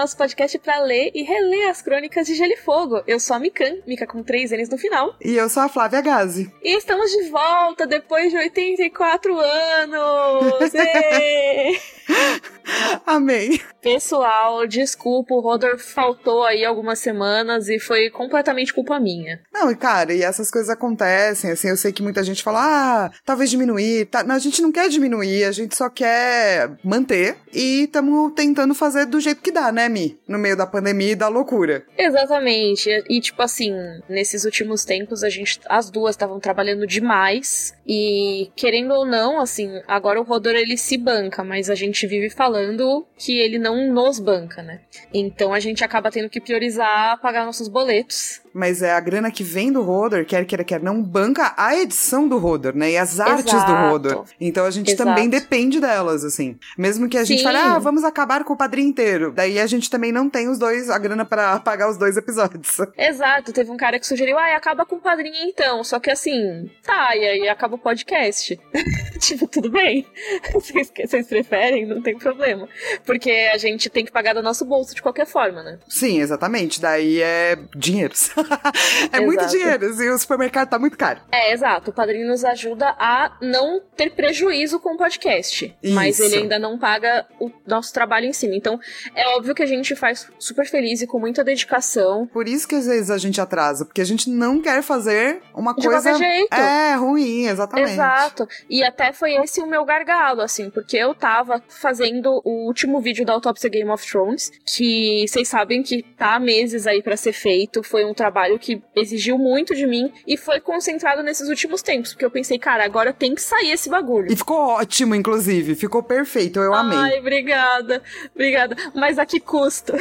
nosso podcast para ler e reler as crônicas de Gelo e Fogo. Eu sou a Mikan, Mika com três N's no final. E eu sou a Flávia Gazi. E estamos de volta depois de 84 anos! Amém. Pessoal, desculpa, o Rodor faltou aí algumas semanas e foi completamente culpa minha. Não, e cara, e essas coisas acontecem, assim, eu sei que muita gente fala, ah, talvez diminuir, tá? Não, a gente não quer diminuir, a gente só quer manter e estamos tentando fazer do jeito que dá, né, Mi? No meio da pandemia e da loucura. Exatamente, e tipo assim, nesses últimos tempos a gente, as duas estavam trabalhando demais e querendo ou não, assim, agora o Rodor ele se banca, mas a gente vive falando que ele não não nos banca, né? Então a gente acaba tendo que priorizar pagar nossos boletos mas é a grana que vem do Roder, quer queira, quer não, banca a edição do Roder, né? E as artes Exato. do Roder. Então a gente Exato. também depende delas, assim. Mesmo que a gente Sim. fale, ah, vamos acabar com o padrinho inteiro. Daí a gente também não tem os dois, a grana para pagar os dois episódios. Exato, teve um cara que sugeriu, ah, acaba com o padrinho então. Só que assim, tá, e aí acaba o podcast. tipo, tudo bem. Vocês, vocês preferem? Não tem problema. Porque a gente tem que pagar do nosso bolso de qualquer forma, né? Sim, exatamente. Daí é dinheiro. é muito dinheiro. E o supermercado tá muito caro. É, exato. O padrinho nos ajuda a não ter prejuízo com o podcast. Mas Isso. ele ainda não paga o nosso trabalho em cima. Então, é óbvio que a gente faz super feliz e com muita dedicação. Por isso que às vezes a gente atrasa, porque a gente não quer fazer uma De coisa. jeito. É, ruim, exatamente. Exato. E até foi esse o meu gargalo, assim, porque eu tava fazendo o último vídeo da autópsia Game of Thrones, que vocês sabem que tá há meses aí pra ser feito. Foi um trabalho que exigiu muito de mim e foi concentrado nesses últimos tempos, porque eu pensei, cara, agora tem que sair esse bagulho. E ficou ótimo, inclusive. Ficou perfeito, eu amei. Ai, obrigada, obrigada. Mas a que custo?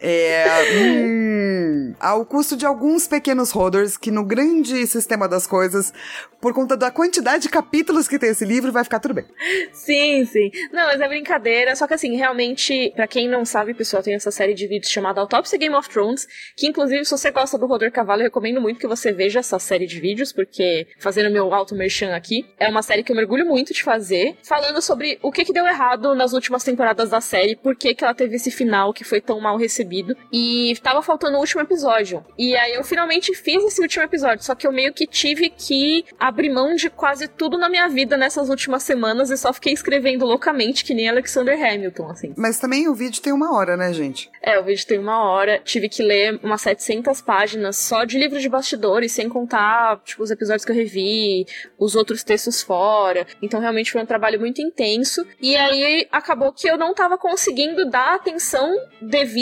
É. hum, ao custo de alguns pequenos roders que no grande sistema das coisas, por conta da quantidade de capítulos que tem esse livro, vai ficar tudo bem. Sim, sim. Não, mas é brincadeira. Só que assim, realmente, pra quem não sabe, pessoal, tem essa série de vídeos chamada Autópsia Game of Thrones, que inclusive, se você gosta do Rodor Cavalo, eu recomendo muito que você veja essa série de vídeos, porque, fazendo meu auto merchan aqui, é uma série que eu mergulho muito de fazer, falando sobre o que que deu errado nas últimas temporadas da série, por que que ela teve esse final que foi tão mal recebido, e tava faltando o último episódio. E aí eu finalmente fiz esse último episódio, só que eu meio que tive que abrir mão de quase tudo na minha vida nessas últimas semanas e só fiquei escrevendo loucamente, que nem Alexander Hamilton, assim. Mas também o vídeo tem uma hora, né, gente? É, o vídeo tem uma hora, tive que ler umas 700 páginas só de livro de bastidores, sem contar, tipo, os episódios que eu revi, os outros textos fora. Então, realmente foi um trabalho muito intenso. E aí, acabou que eu não tava conseguindo dar atenção devida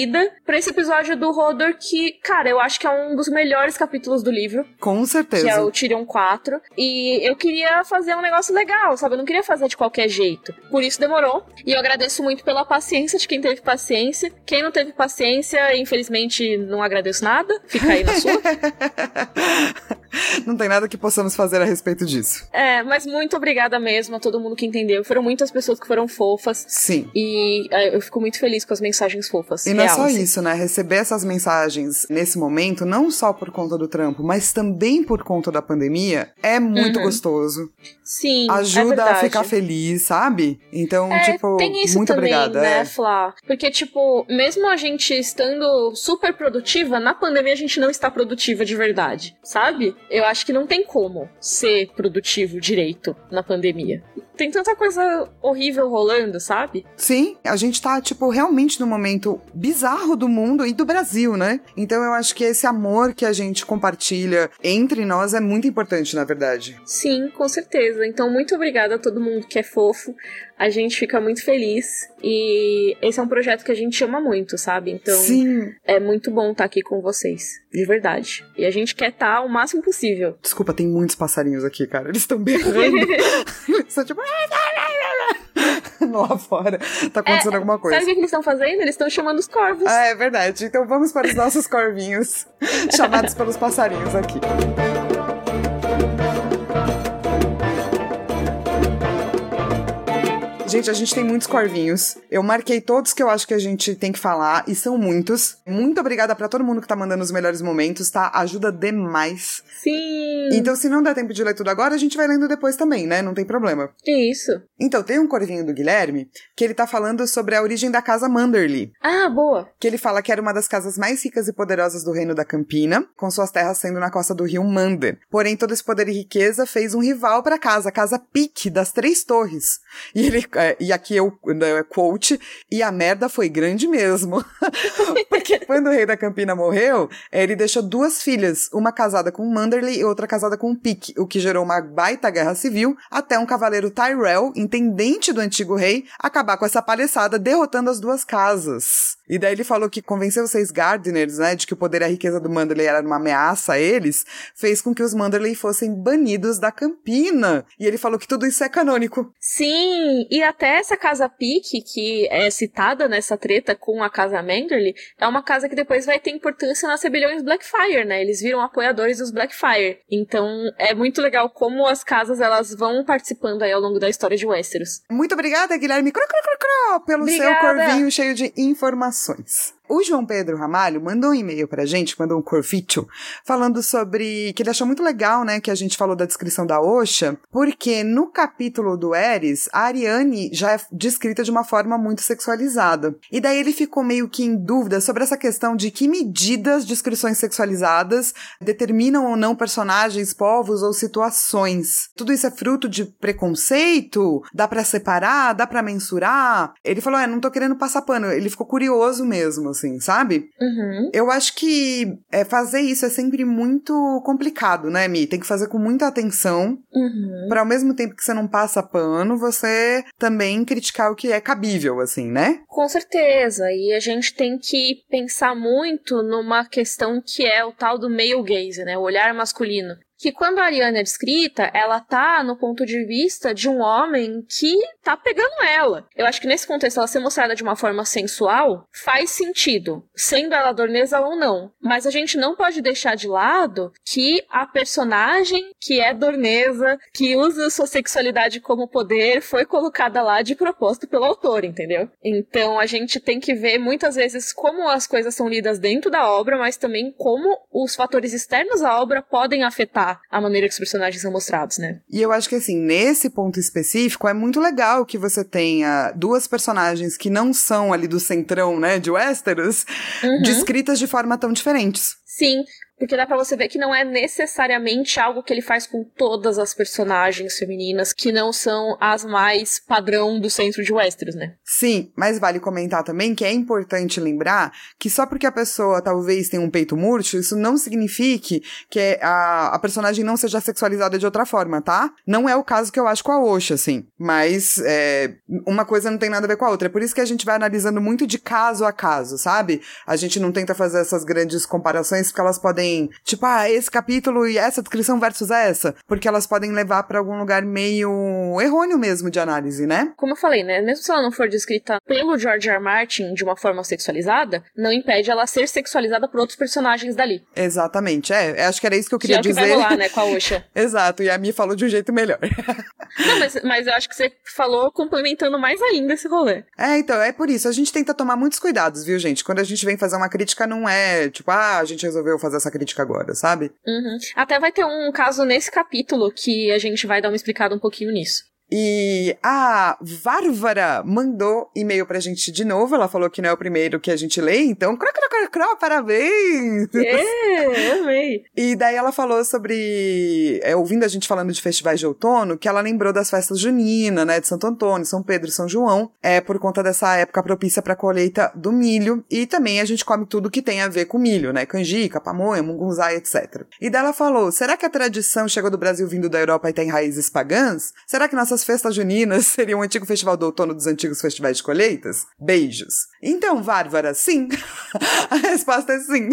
pra esse episódio do Rodor, que, cara, eu acho que é um dos melhores capítulos do livro, Com certeza. que é o Tyrion 4. E eu queria fazer um negócio legal, sabe? Eu não queria fazer de qualquer jeito. Por isso demorou. E eu agradeço muito pela paciência de quem teve paciência. Quem não teve paciência, infelizmente, não agradeço nada. Fica aí na sua. Não tem nada que possamos fazer a respeito disso. É, mas muito obrigada mesmo a todo mundo que entendeu. Foram muitas pessoas que foram fofas. Sim. E é, eu fico muito feliz com as mensagens fofas. E não é só assim. isso, né? Receber essas mensagens nesse momento, não só por conta do trampo, mas também por conta da pandemia, é muito Uhum. gostoso. Sim. é Ajuda a verdade. ficar feliz, sabe? Então, É, tipo, tem isso muito também, obrigada. né, é. Flá? Porque, tipo, mesmo a gente estando super produtiva, na pandemia a gente não está produtiva de verdade, sabe? Eu acho que não tem como ser produtivo direito na pandemia. Tem tanta coisa horrível rolando, sabe? Sim, a gente tá, tipo, realmente num momento bizarro do mundo e do Brasil, né? Então eu acho que esse amor que a gente compartilha entre nós é muito importante, na verdade. Sim, com certeza. Então, muito obrigada a todo mundo que é fofo. A gente fica muito feliz. E esse é um projeto que a gente ama muito, sabe? Então, Sim. é muito bom estar aqui com vocês. De verdade. E a gente quer estar o máximo possível. Desculpa, tem muitos passarinhos aqui, cara. Eles estão berrando. Eles estão tipo. Lá fora. Tá acontecendo alguma coisa. Sabe o que que eles estão fazendo? Eles estão chamando os corvos. Ah, é verdade. Então vamos para os nossos corvinhos, chamados pelos passarinhos aqui. Gente, a gente tem muitos corvinhos. Eu marquei todos que eu acho que a gente tem que falar, e são muitos. Muito obrigada para todo mundo que tá mandando os melhores momentos, tá? Ajuda demais. Sim! Então, se não der tempo de ler tudo agora, a gente vai lendo depois também, né? Não tem problema. Isso. Então, tem um corvinho do Guilherme que ele tá falando sobre a origem da casa Manderly. Ah, boa! Que ele fala que era uma das casas mais ricas e poderosas do reino da Campina, com suas terras sendo na costa do rio Mander. Porém, todo esse poder e riqueza fez um rival para a casa, a casa Pique das Três Torres. E ele, é, e aqui eu né, quote, e a merda foi grande mesmo. Porque quando o rei da Campina morreu, ele deixou duas filhas, uma casada com Manderly e outra casada com Pique, o que gerou uma baita guerra civil, até um cavaleiro Tyrell, intendente do antigo rei, acabar com essa palhaçada, derrotando as duas casas. E daí ele falou que convencer os seis Gardeners, né, de que o poder e a riqueza do Manderley era uma ameaça a eles, fez com que os Manderley fossem banidos da Campina. E ele falou que tudo isso é canônico. Sim, e até essa casa Pique, que é citada nessa treta com a casa Manderley, é uma casa que depois vai ter importância nas rebeliões Blackfire, né? Eles viram apoiadores dos Blackfire. Então é muito legal como as casas elas vão participando aí ao longo da história de Westeros. Muito obrigada, Guilherme, cro, cro, cro, cro, pelo Obrigada. seu corvinho cheio de informações. O João Pedro Ramalho mandou um e-mail pra gente, mandou um corfítio, falando sobre que ele achou muito legal, né, que a gente falou da descrição da Osha, porque no capítulo do Eris, a Ariane já é descrita de uma forma muito sexualizada. E daí ele ficou meio que em dúvida sobre essa questão de que medidas descrições sexualizadas determinam ou não personagens, povos ou situações. Tudo isso é fruto de preconceito? Dá pra separar? Dá pra mensurar? Ele falou, é, não tô querendo passar pano. Ele ficou curioso mesmo, assim, sabe? Uhum. Eu acho que é, fazer isso é sempre muito complicado, né, Mi? Tem que fazer com muita atenção, Uhum. para ao mesmo tempo que você não passa pano, você também criticar o que é cabível, assim, né? Com certeza, e a gente tem que pensar muito numa questão que é o tal do male gaze, né? O olhar masculino. Que quando a Ariana é descrita, ela tá no ponto de vista de um homem que tá pegando ela. Eu acho que nesse contexto ela ser mostrada de uma forma sensual faz sentido, sendo ela dorneza ou não. Mas a gente não pode deixar de lado que a personagem que é dorneza, que usa sua sexualidade como poder, foi colocada lá de propósito pelo autor, entendeu? Então a gente tem que ver muitas vezes como as coisas são lidas dentro da obra, mas também como os fatores externos à obra podem afetar a maneira que os personagens são mostrados, né? E eu acho que, assim, nesse ponto específico, é muito legal que você tenha duas personagens que não são ali do centrão, né, de Westeros, Uhum. descritas de forma tão diferentes. Sim, porque dá pra você ver que não é necessariamente algo que ele faz com todas as personagens femininas que não são as mais padrão do centro de Westeros, né? Sim, mas vale comentar também que é importante lembrar que só porque a pessoa talvez tenha um peito murcho, isso não signifique que a, a personagem não seja sexualizada de outra forma, tá? Não é o caso que eu acho com a Osha, assim. Mas é, uma coisa não tem nada a ver com a outra. É por isso que a gente vai analisando muito de caso a caso, sabe? A gente não tenta fazer essas grandes comparações porque elas podem, tipo, ah, esse capítulo e essa descrição versus essa, porque elas podem levar pra algum lugar meio errôneo mesmo de análise, né? Como eu falei, né? Mesmo se ela não for descrita pelo George R. R. Martin de uma forma sexualizada, não impede ela ser sexualizada por outros personagens dali. Exatamente, é. Acho que era isso que eu Que queria é o que dizer. vai rolar, né, com a Osha. Exato, e a Mi falou de um jeito melhor. Não, mas, mas eu acho que você falou complementando mais ainda esse rolê. É, então, é por isso. A gente tenta tomar muitos cuidados, viu, gente? Quando a gente vem fazer uma crítica, não é tipo, ah, a gente resolveu fazer essa crítica agora, sabe? Uhum. Até vai ter um caso nesse capítulo que a gente vai dar uma explicada um pouquinho nisso. E a Várvara mandou e-mail pra gente de novo. Ela falou que não é o primeiro que a gente lê, então, cro, cro, cro, cro, parabéns! É, amei. E daí ela falou sobre, é, ouvindo a gente falando de festivais de outono, que ela lembrou das festas juninas, né, de Santo Antônio, São Pedro e São João, é por conta dessa época propícia pra colheita do milho, e também a gente come tudo que tem a ver com milho, né, canjica, pamonha, mungunzá, etc. E daí ela falou, será que a tradição chegou do Brasil vindo da Europa e tem raízes pagãs? Será que nossas festas juninas seriam um antigo festival do outono dos antigos festivais de colheitas? Beijos. Então, Várvara, sim, A resposta é sim.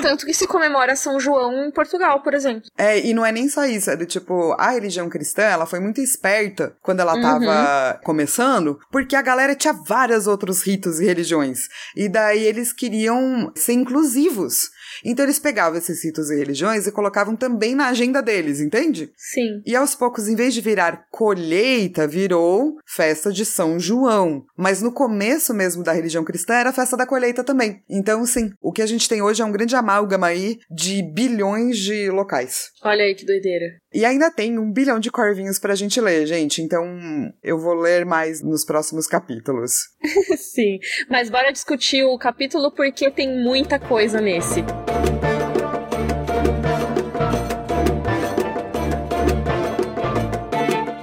Tanto que se comemora São João em Portugal, por exemplo. É, e não é nem só isso, é do tipo, a religião cristã, ela foi muito esperta quando ela tava uhum. começando, porque a galera tinha vários outros ritos e religiões. E daí eles queriam ser inclusivos. Então eles pegavam esses ritos e religiões e colocavam também na agenda deles, entende? Sim. E aos poucos, em vez de virar colheita, virou festa de São João. Mas no começo mesmo da religião cristã era festa da colheita também. Então, sim, o que a gente tem hoje é um grande amálgama aí de bilhões de locais. Olha aí que doideira. E ainda tem um bilhão de corvinhos pra gente ler, gente. Então eu vou ler mais nos próximos capítulos. Sim, mas bora discutir o capítulo porque tem muita coisa nesse.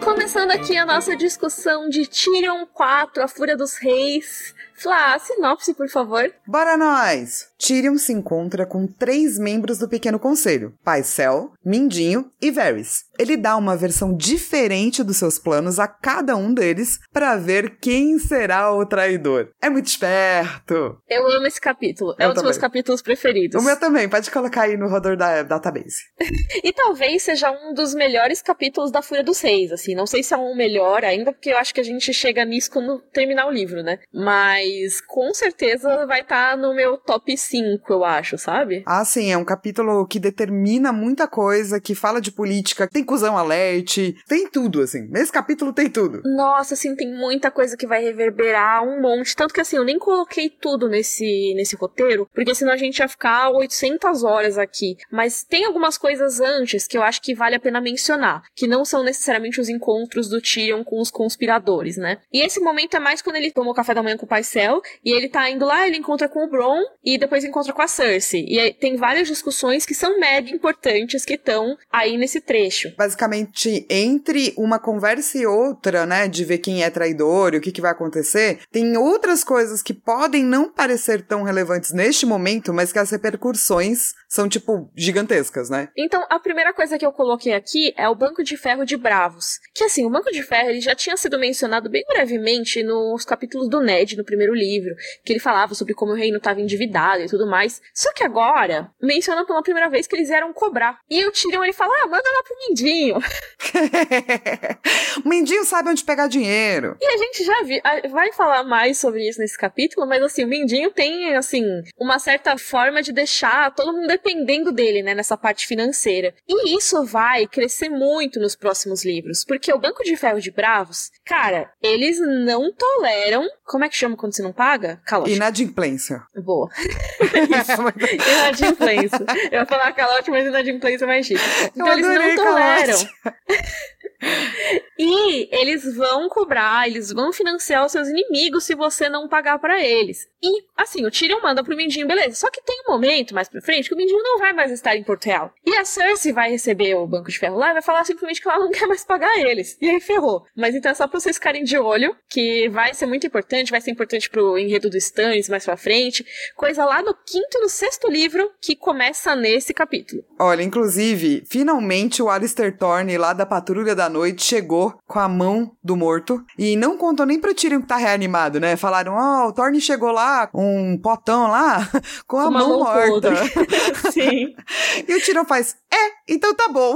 Começando aqui a nossa discussão de Tyrion 4, a Fúria dos Reis. Flá, sinopse, por favor. Bora nós! Tyrion se encontra com três membros do Pequeno Conselho: Paisel, Mindinho e Varys. Ele dá uma versão diferente dos seus planos a cada um deles para ver quem será o traidor. É muito esperto! Eu amo esse capítulo. É Eu um dos meus capítulos preferidos. O meu também, pode colocar aí no rodor da database. e talvez seja um dos melhores capítulos da Fúria dos Reis, assim. Não sei se é um melhor ainda, porque eu acho que a gente chega nisso quando terminar o livro, né? Mas com certeza vai estar tá no meu top 5, eu acho, sabe? Ah, sim, é um capítulo que determina muita coisa, que fala de política, tem cuzão alerte, tem tudo, assim. Nesse capítulo tem tudo. Nossa, assim, tem muita coisa que vai reverberar um monte. Tanto que, assim, eu nem coloquei tudo nesse, nesse roteiro, porque senão a gente ia ficar 800 horas aqui. Mas tem algumas coisas antes que eu acho que vale a pena mencionar, que não são necessariamente os encontros do Tyrion com os conspiradores, né? E esse momento é mais quando ele tomou café da manhã com o pai E ele tá indo lá, ele encontra com o Bron, e depois encontra com a Cersei. E aí, tem várias discussões que são mega importantes que estão aí nesse trecho. Basicamente, entre uma conversa e outra, né, de ver quem é traidor e o que, que vai acontecer, tem outras coisas que podem não parecer tão relevantes neste momento, mas que as repercussões são, tipo, gigantescas, né? Então, a primeira coisa que eu coloquei aqui é o Banco de Ferro de Bravos. Que, assim, o Banco de Ferro ele já tinha sido mencionado bem brevemente nos capítulos do Ned, no primeiro livro, que ele falava sobre como o reino estava endividado e tudo mais. Só que agora, mencionam pela primeira vez que eles eram cobrar. E o Tyrion, ele fala, ah, manda lá pro Mindinho. o Mindinho sabe onde pegar dinheiro. E a gente já vi, vai falar mais sobre isso nesse capítulo, mas, assim, o Mindinho tem, assim, uma certa forma de deixar todo mundo dependendo dele, né, nessa parte financeira. E isso vai crescer muito nos próximos livros, porque o Banco de Ferro de Bravos, cara, eles não toleram. Como é que chama quando você não paga? Calote. Inadimplência. Boa. inadimplência. Eu ia falar calote, mas inadimplência é mais chique. Então eles não toleram. e eles vão cobrar, eles vão financiar os seus inimigos se você não pagar para eles. E, assim, o Tyrion manda pro Mindinho, beleza. Só que tem um momento mais pra frente que o Mindinho não vai mais estar em Porto Real. E a Cersei vai receber o Banco de Ferro lá e vai falar simplesmente que ela não quer mais pagar eles. E aí ferrou. Mas então é só pra vocês ficarem de olho, que vai ser muito importante, vai ser importante pro enredo do Stannis mais pra frente. Coisa lá no quinto e no sexto livro que começa nesse capítulo. Olha, inclusive, finalmente o Alistair Thorne lá da Patrulha da Noite chegou com a mão do morto e não contou nem pro Tyrion que tá reanimado, né? Falaram, ó, oh, o Thorne chegou lá um potão lá, com a Uma mão morta. Sim. e o Tirão faz, é, então tá bom.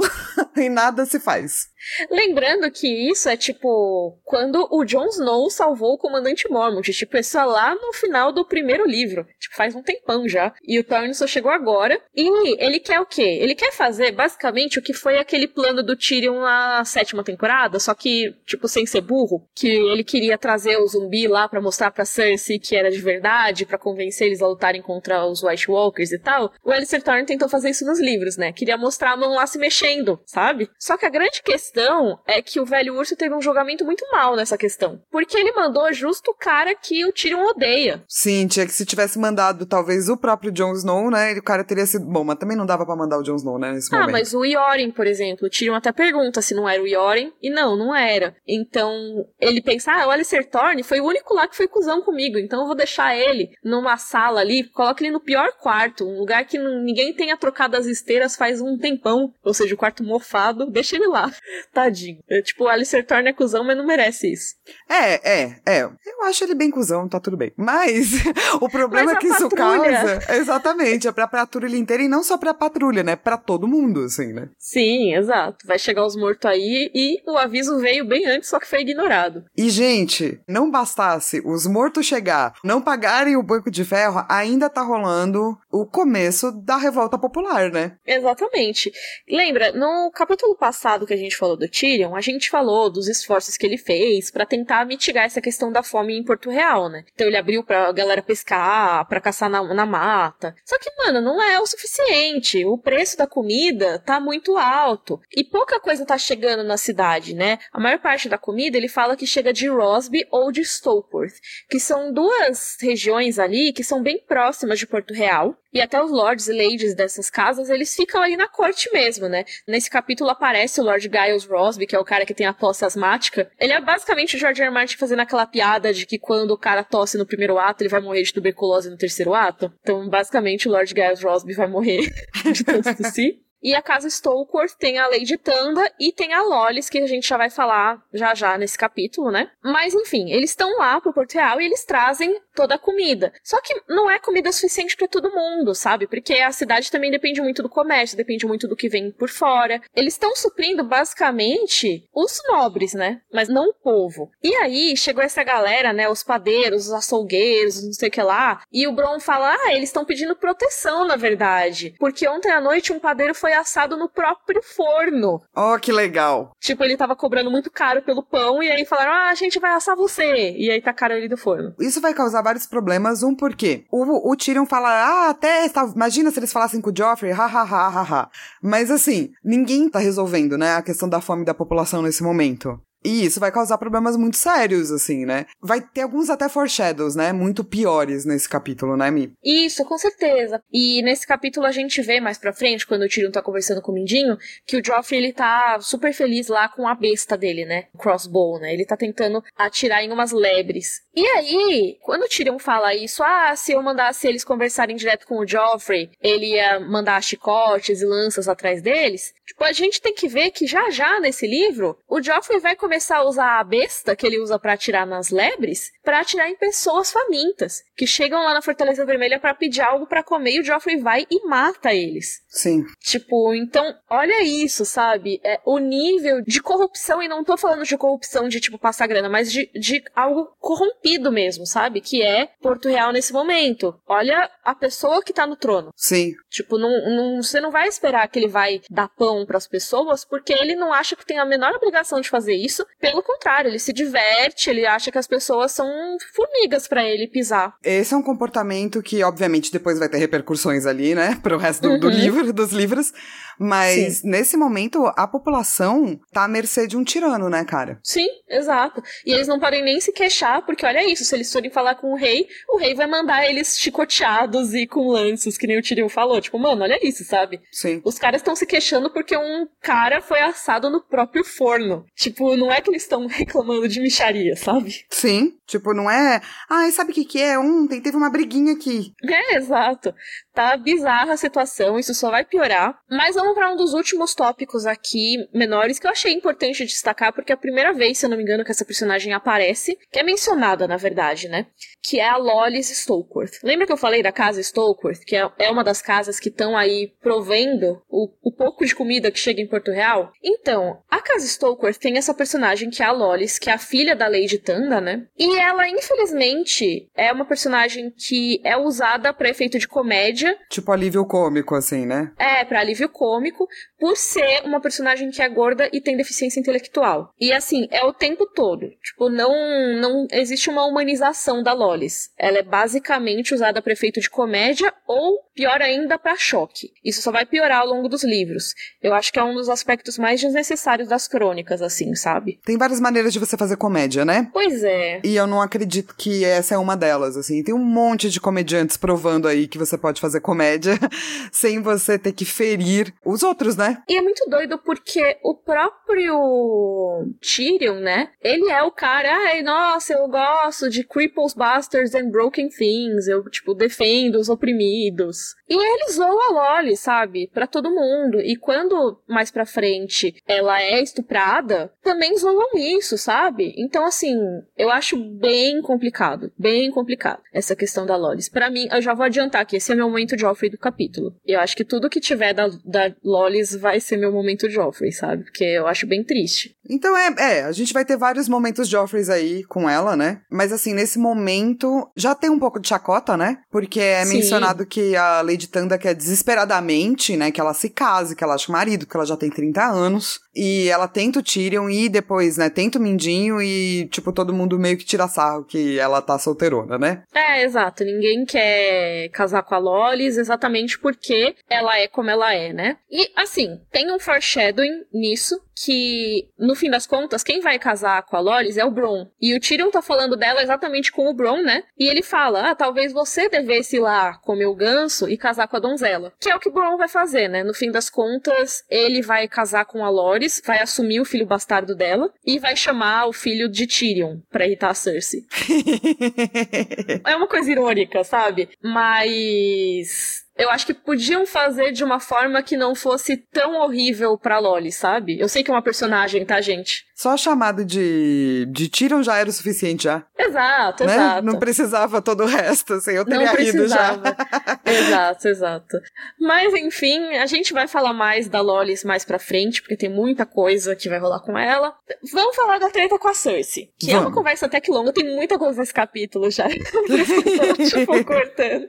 e nada se faz. Lembrando que isso é tipo quando o Jon Snow salvou o comandante Mormont. Tipo, isso é lá no final do primeiro livro. Tipo, faz um tempão já. E o Torne só chegou agora. E ele quer o quê? Ele quer fazer basicamente o que foi aquele plano do Tyrion na sétima temporada, só que, tipo, sem ser burro. Que ele queria trazer o zumbi lá para mostrar pra Cersei que era de verdade, para convencer eles a lutarem contra os White Walkers e tal. O Alistair Thorne tentou fazer isso nos livros, né? Queria mostrar a mão lá se mexendo, sabe? Só que a grande questão questão é que o velho urso teve um julgamento muito mal nessa questão. Porque ele mandou justo o cara que o Tyrion odeia. Sim, tinha que se tivesse mandado talvez o próprio Jon Snow, né? O cara teria sido. Bom, mas também não dava para mandar o Jon Snow, né? Nesse ah, momento. mas o Yoren, por exemplo, o Tyrion até pergunta se não era o Yoren. E não, não era. Então ele pensa, ah, o Alistair Thorne foi o único lá que foi cuzão comigo. Então eu vou deixar ele numa sala ali, coloca ele no pior quarto, um lugar que ninguém tenha trocado as esteiras faz um um tempão, ou seja, o quarto mofado, deixa ele lá. Tadinho. É, tipo, o Alistair Thorne é cuzão, mas não merece isso. É, é, é. Eu acho ele bem cuzão, tá tudo bem. Mas o problema mas é que isso causa. Exatamente, é pra patrulha inteira e não só pra patrulha, né? Pra todo mundo, assim, né? Sim, exato. Vai chegar os mortos aí e o aviso veio bem antes, só que foi ignorado. E, gente, não bastasse os mortos chegar, não pagarem o banco de ferro, ainda tá rolando o começo da revolta popular, né? Exatamente. Lembra, no capítulo passado que a gente falou do Tyrion, a gente falou dos esforços que ele fez para tentar mitigar essa questão da fome em Porto Real, né? Então ele abriu pra galera pescar, pra caçar na, na mata. Só que, mano, não é o suficiente. O preço da comida tá muito alto. E pouca coisa tá chegando na cidade, né? A maior parte da comida ele fala que chega de Rosby ou de Stokeworth, que são duas regiões ali que são bem próximas de Porto Real. E até os lords e ladies dessas casas, eles ficam ali na corte mesmo, né? Nesse capítulo aparece o Lord Giles Rosby, que é o cara que tem a tosse asmática. Ele é basicamente o George R. Martin fazendo aquela piada de que quando o cara tosse no primeiro ato, ele vai morrer de tuberculose no terceiro ato. Então, basicamente, o Lord Giles Rosby vai morrer de tanto tossir. E a casa Stokeworth tem a Lady Tanda e tem a Lolis, que a gente já vai falar já já nesse capítulo, né? Mas enfim, eles estão lá pro Porto Real e eles trazem toda a comida. Só que não é comida suficiente para todo mundo, sabe? Porque a cidade também depende muito do comércio, depende muito do que vem por fora. Eles estão suprindo basicamente os nobres, né? Mas não o povo. E aí chegou essa galera, né? Os padeiros, os açougueiros, não sei o que lá. E o Bron fala: ah, eles estão pedindo proteção, na verdade. Porque ontem à noite um padeiro foi assado no próprio forno. Oh, que legal. Tipo, ele tava cobrando muito caro pelo pão e aí falaram: ah, a gente vai assar você. E aí tacaram ele do forno. Isso vai causar vários problemas. Um, porque o, o Tyrion fala: ah, até. Imagina se eles falassem com o Joffrey, ha, ha, ha, ha, ha. Mas assim, ninguém tá resolvendo, né, a questão da fome da população nesse momento. E isso vai causar problemas muito sérios, assim, né? Vai ter alguns até foreshadows, né? Muito piores nesse capítulo, né, Mi? Isso, com certeza. E nesse capítulo a gente vê mais pra frente, quando o Tyrion tá conversando com o Mindinho, que o Joffrey, ele tá super feliz lá com a besta dele, né? O crossbow, né? Ele tá tentando atirar em umas lebres. E aí, quando o Tyrion fala isso, ah, se eu mandasse eles conversarem direto com o Joffrey, ele ia mandar chicotes e lanças atrás deles. Tipo, a gente tem que ver que já já nesse livro, o Joffrey vai começar começar a usar a besta que ele usa para atirar nas lebres, para atirar em pessoas famintas, que chegam lá na Fortaleza Vermelha para pedir algo para comer e o Joffrey vai e mata eles. Sim. Tipo, então, olha isso, sabe? É, o nível de corrupção, e não tô falando de corrupção de, tipo, passar grana, mas de, de algo corrompido mesmo, sabe? Que é Porto Real nesse momento. Olha a pessoa que tá no trono. Sim. Tipo, não, não, você não vai esperar que ele vai dar pão para as pessoas, porque ele não acha que tem a menor obrigação de fazer isso pelo contrário, ele se diverte, ele acha que as pessoas são formigas para ele pisar. Esse é um comportamento que, obviamente, depois vai ter repercussões ali, né? Pro resto do, uhum. do livro, dos livros. Mas Sim. nesse momento, a população tá à mercê de um tirano, né, cara? Sim, exato. E eles não podem nem se queixar, porque olha isso, se eles forem falar com o rei, o rei vai mandar eles chicoteados e com lanços, que nem o Tyrion falou. Tipo, mano, olha isso, sabe? Sim. Os caras estão se queixando porque um cara foi assado no próprio forno. Tipo, não é que eles estão reclamando de micharia, sabe? Sim. Tipo, não é. Ai, sabe o que, que é? Ontem teve uma briguinha aqui. É, exato. Tá bizarra a situação, isso só vai piorar. Mas vamos para um dos últimos tópicos aqui, menores, que eu achei importante destacar, porque é a primeira vez, se eu não me engano, que essa personagem aparece, que é mencionada, na verdade, né? Que é a Lolis Stokeworth. Lembra que eu falei da casa Stokeworth, que é, é uma das casas que estão aí provendo o, o pouco de comida que chega em Porto Real? Então, a casa Stokeworth tem essa personagem que é a Lolis, que é a filha da Lady Tanda, né? E ela, infelizmente, é uma personagem que é usada para efeito de comédia. Tipo alívio cômico, assim, né? É, para alívio cômico, por ser uma personagem que é gorda e tem deficiência intelectual. E assim, é o tempo todo. Tipo, não, não existe uma humanização da Lolis. Ela é basicamente usada para efeito de comédia ou, pior ainda, para choque. Isso só vai piorar ao longo dos livros. Eu acho que é um dos aspectos mais desnecessários das crônicas, assim, sabe? Tem várias maneiras de você fazer comédia, né? Pois é. E eu não acredito que essa é uma delas, assim. Tem um monte de comediantes provando aí que você pode fazer comédia sem você ter que ferir os outros, né? E é muito doido porque o próprio Tyrion, né? Ele é o cara, ai, nossa, eu gosto de Cripples, Bastards and Broken Things. Eu, tipo, defendo os oprimidos. E ele zoa a Lolly, sabe? Pra todo mundo. E quando, mais pra frente, ela é estuprada, também zoam isso, sabe? Então, assim, eu acho bem complicado. Bem complicado essa questão da Lolis. Para mim, eu já vou adiantar que esse é meu momento Joffrey do capítulo. Eu acho que tudo que tiver da, da Lolis vai ser meu momento Joffrey, sabe? Porque eu acho bem triste. Então é, é, a gente vai ter vários momentos Joffreys aí com ela, né? Mas assim, nesse momento já tem um pouco de chacota, né? Porque é Sim. mencionado que a Lady Tanda quer desesperadamente, né, que ela se case, que ela acha o marido, que ela já tem 30 anos. E ela tenta o Tyrion e depois, né, tenta o Mindinho e, tipo, todo mundo meio que tira sarro que ela tá solteirona, né? É, exato. Ninguém quer casar com a Lolis exatamente porque ela é como ela é, né? E, assim, tem um foreshadowing nisso, que, no fim das contas, quem vai casar com a Loris é o Bron. E o Tyrion tá falando dela exatamente com o Bron, né? E ele fala: Ah, talvez você devesse ir lá comer o ganso e casar com a donzela. Que é o que o Bron vai fazer, né? No fim das contas, ele vai casar com a Loris, vai assumir o filho bastardo dela e vai chamar o filho de Tyrion pra irritar a Cersei. é uma coisa irônica, sabe? Mas eu acho que podiam fazer de uma forma que não fosse tão horrível pra Loli, sabe? Eu sei que é uma personagem, tá, gente? Só chamado de, de Tyrion já era o suficiente já. Exato, né? exato. Não precisava todo o resto, assim, eu teria não rido já. exato, exato. Mas enfim, a gente vai falar mais da Lolis mais pra frente, porque tem muita coisa que vai rolar com ela. Vamos falar da treta com a Cersei, que Vamos. é uma conversa até que longa, tem muita coisa nesse capítulo já. tipo, cortando.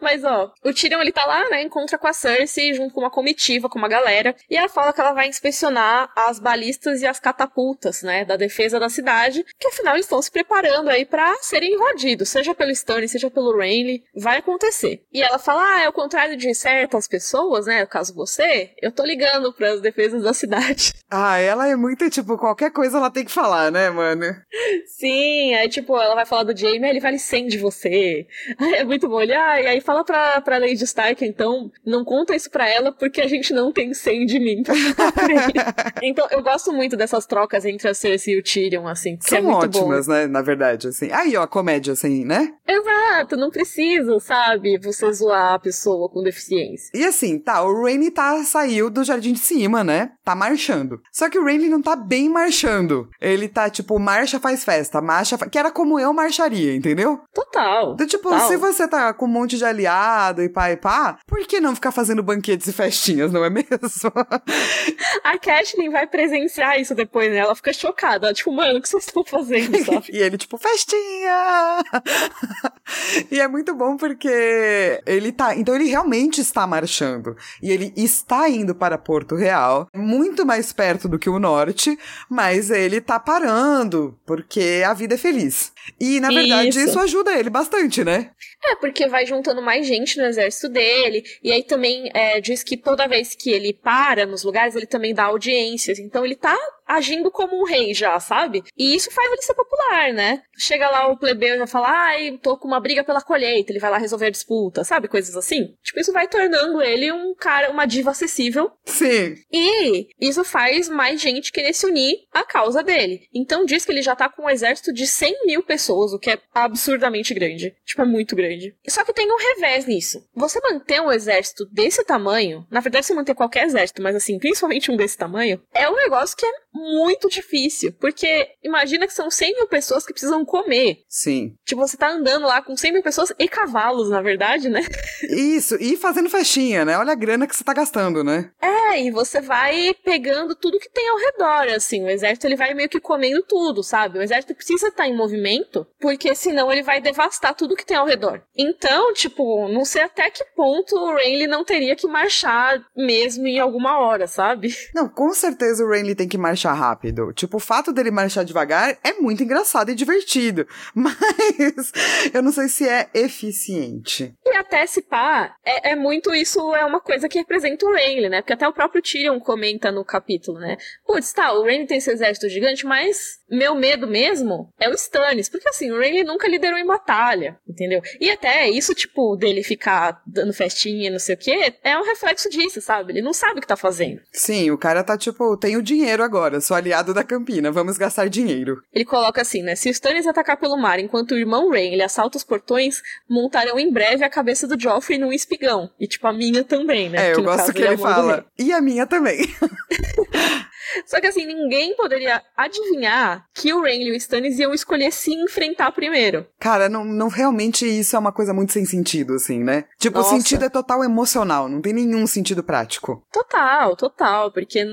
Mas, ó, o Tyrion, ele tá lá, né, encontra com a Cersei, junto com uma comitiva, com uma galera, e ela fala que ela vai inspecionar as balistas e as catapultas, né, da defesa da cidade, que afinal eles estão se preparando aí para serem invadidos, seja pelo Stannis, seja pelo Renly, vai acontecer. E ela fala, ah, é o contrário de certas pessoas, né, no caso você, eu tô ligando para as defesas da cidade. Ah, ela é muito, tipo, qualquer coisa ela tem que falar, né, mano? Sim, aí, tipo, ela vai falar do Jaime, ele vale 100 de você. É muito bom, ele, ah, e aí fala pra, pra Lady Stark, então, não conta isso pra ela porque a gente não tem 100 de mim pra Então, eu gosto muito dessas trocas entre a Cersei e o Tyrion, assim, que São é muito ótimas, bom. né, na verdade, assim. Aí, ó, comédia, assim, né? Exato, não precisa, sabe, você zoar a pessoa com deficiência. E assim, tá, o Rainy tá, saiu do jardim de cima, né? Tá marchando. Só que o Rainy não tá bem marchando. Ele tá, tipo, marcha faz festa, marcha, fa... que era como eu marcharia, entendeu? Total. Então, tipo, total. se você tá com um monte de aliado e pá e pá, por que não ficar fazendo banquetes e festinhas, não é mesmo? A Catelyn vai presenciar isso depois, né? Ela fica chocada. Ela, tipo, mano, o que vocês estão fazendo, sabe? e ele, tipo, festinha! e é muito bom porque ele tá. Então ele realmente está marchando. E ele está indo para Porto Real, muito mais perto do que o norte, mas ele tá parando, porque a vida é feliz. E, na verdade, isso, isso ajuda ele bastante, né? É, porque vai juntando mais gente no exército dele, e aí também é, diz que toda vez que ele para nos lugares, ele também dá audiências. Então ele tá agindo como um rei já, sabe? E isso faz ele ser popular, né? Chega lá o plebeu e vai falar, ai, tô com uma briga pela colheita, ele vai lá resolver a disputa, sabe? Coisas assim. Tipo, isso vai tornando ele um cara, uma diva acessível. Sim. E isso faz mais gente querer se unir à causa dele. Então diz que ele já tá com um exército de 100 mil pessoas, o que é absurdamente grande. Tipo, é muito grande. Só que tem um revés nisso. Você manter um exército desse tamanho, na verdade, você manter qualquer exército, mas assim, principalmente um desse tamanho, é um negócio que é muito difícil. Porque imagina que são 100 mil pessoas que precisam comer. Sim. Tipo, você tá andando lá com 100 mil pessoas e cavalos, na verdade, né? Isso, e fazendo festinha, né? Olha a grana que você tá gastando, né? É, e você vai pegando tudo que tem ao redor, assim. O exército, ele vai meio que comendo tudo, sabe? O exército precisa estar em movimento, porque senão ele vai devastar tudo que tem ao redor. Então, tipo, não sei até que ponto o Renly não teria que marchar mesmo em alguma hora, sabe? Não, com certeza o Renly tem que marchar marchar rápido. Tipo, o fato dele marchar devagar é muito engraçado e divertido. Mas eu não sei se é eficiente. E até se pá, é, é muito isso, é uma coisa que representa o Rayleigh, né? Porque até o próprio Tyrion comenta no capítulo, né? Putz, tá, o Rayleigh tem esse exército gigante, mas meu medo mesmo é o Stannis. Porque assim, o Rayleigh nunca liderou em batalha, entendeu? E até isso, tipo, dele ficar dando festinha e não sei o quê, é um reflexo disso, sabe? Ele não sabe o que tá fazendo. Sim, o cara tá tipo, tenho dinheiro agora, sou aliado da Campina, vamos gastar dinheiro. Ele coloca assim, né? Se o Stannis atacar pelo mar enquanto o irmão Rain ele assalta os portões, montarão em breve a cabeça do Joffrey num espigão. E tipo, a minha também, né? É, eu gosto que ele fala. E a minha também. Só que assim, ninguém poderia adivinhar que o Renly e o Stannis iam escolher se enfrentar primeiro. Cara, não, não realmente isso é uma coisa muito sem sentido, assim, né? Tipo, Nossa. o sentido é total emocional, não tem nenhum sentido prático. Total, total, porque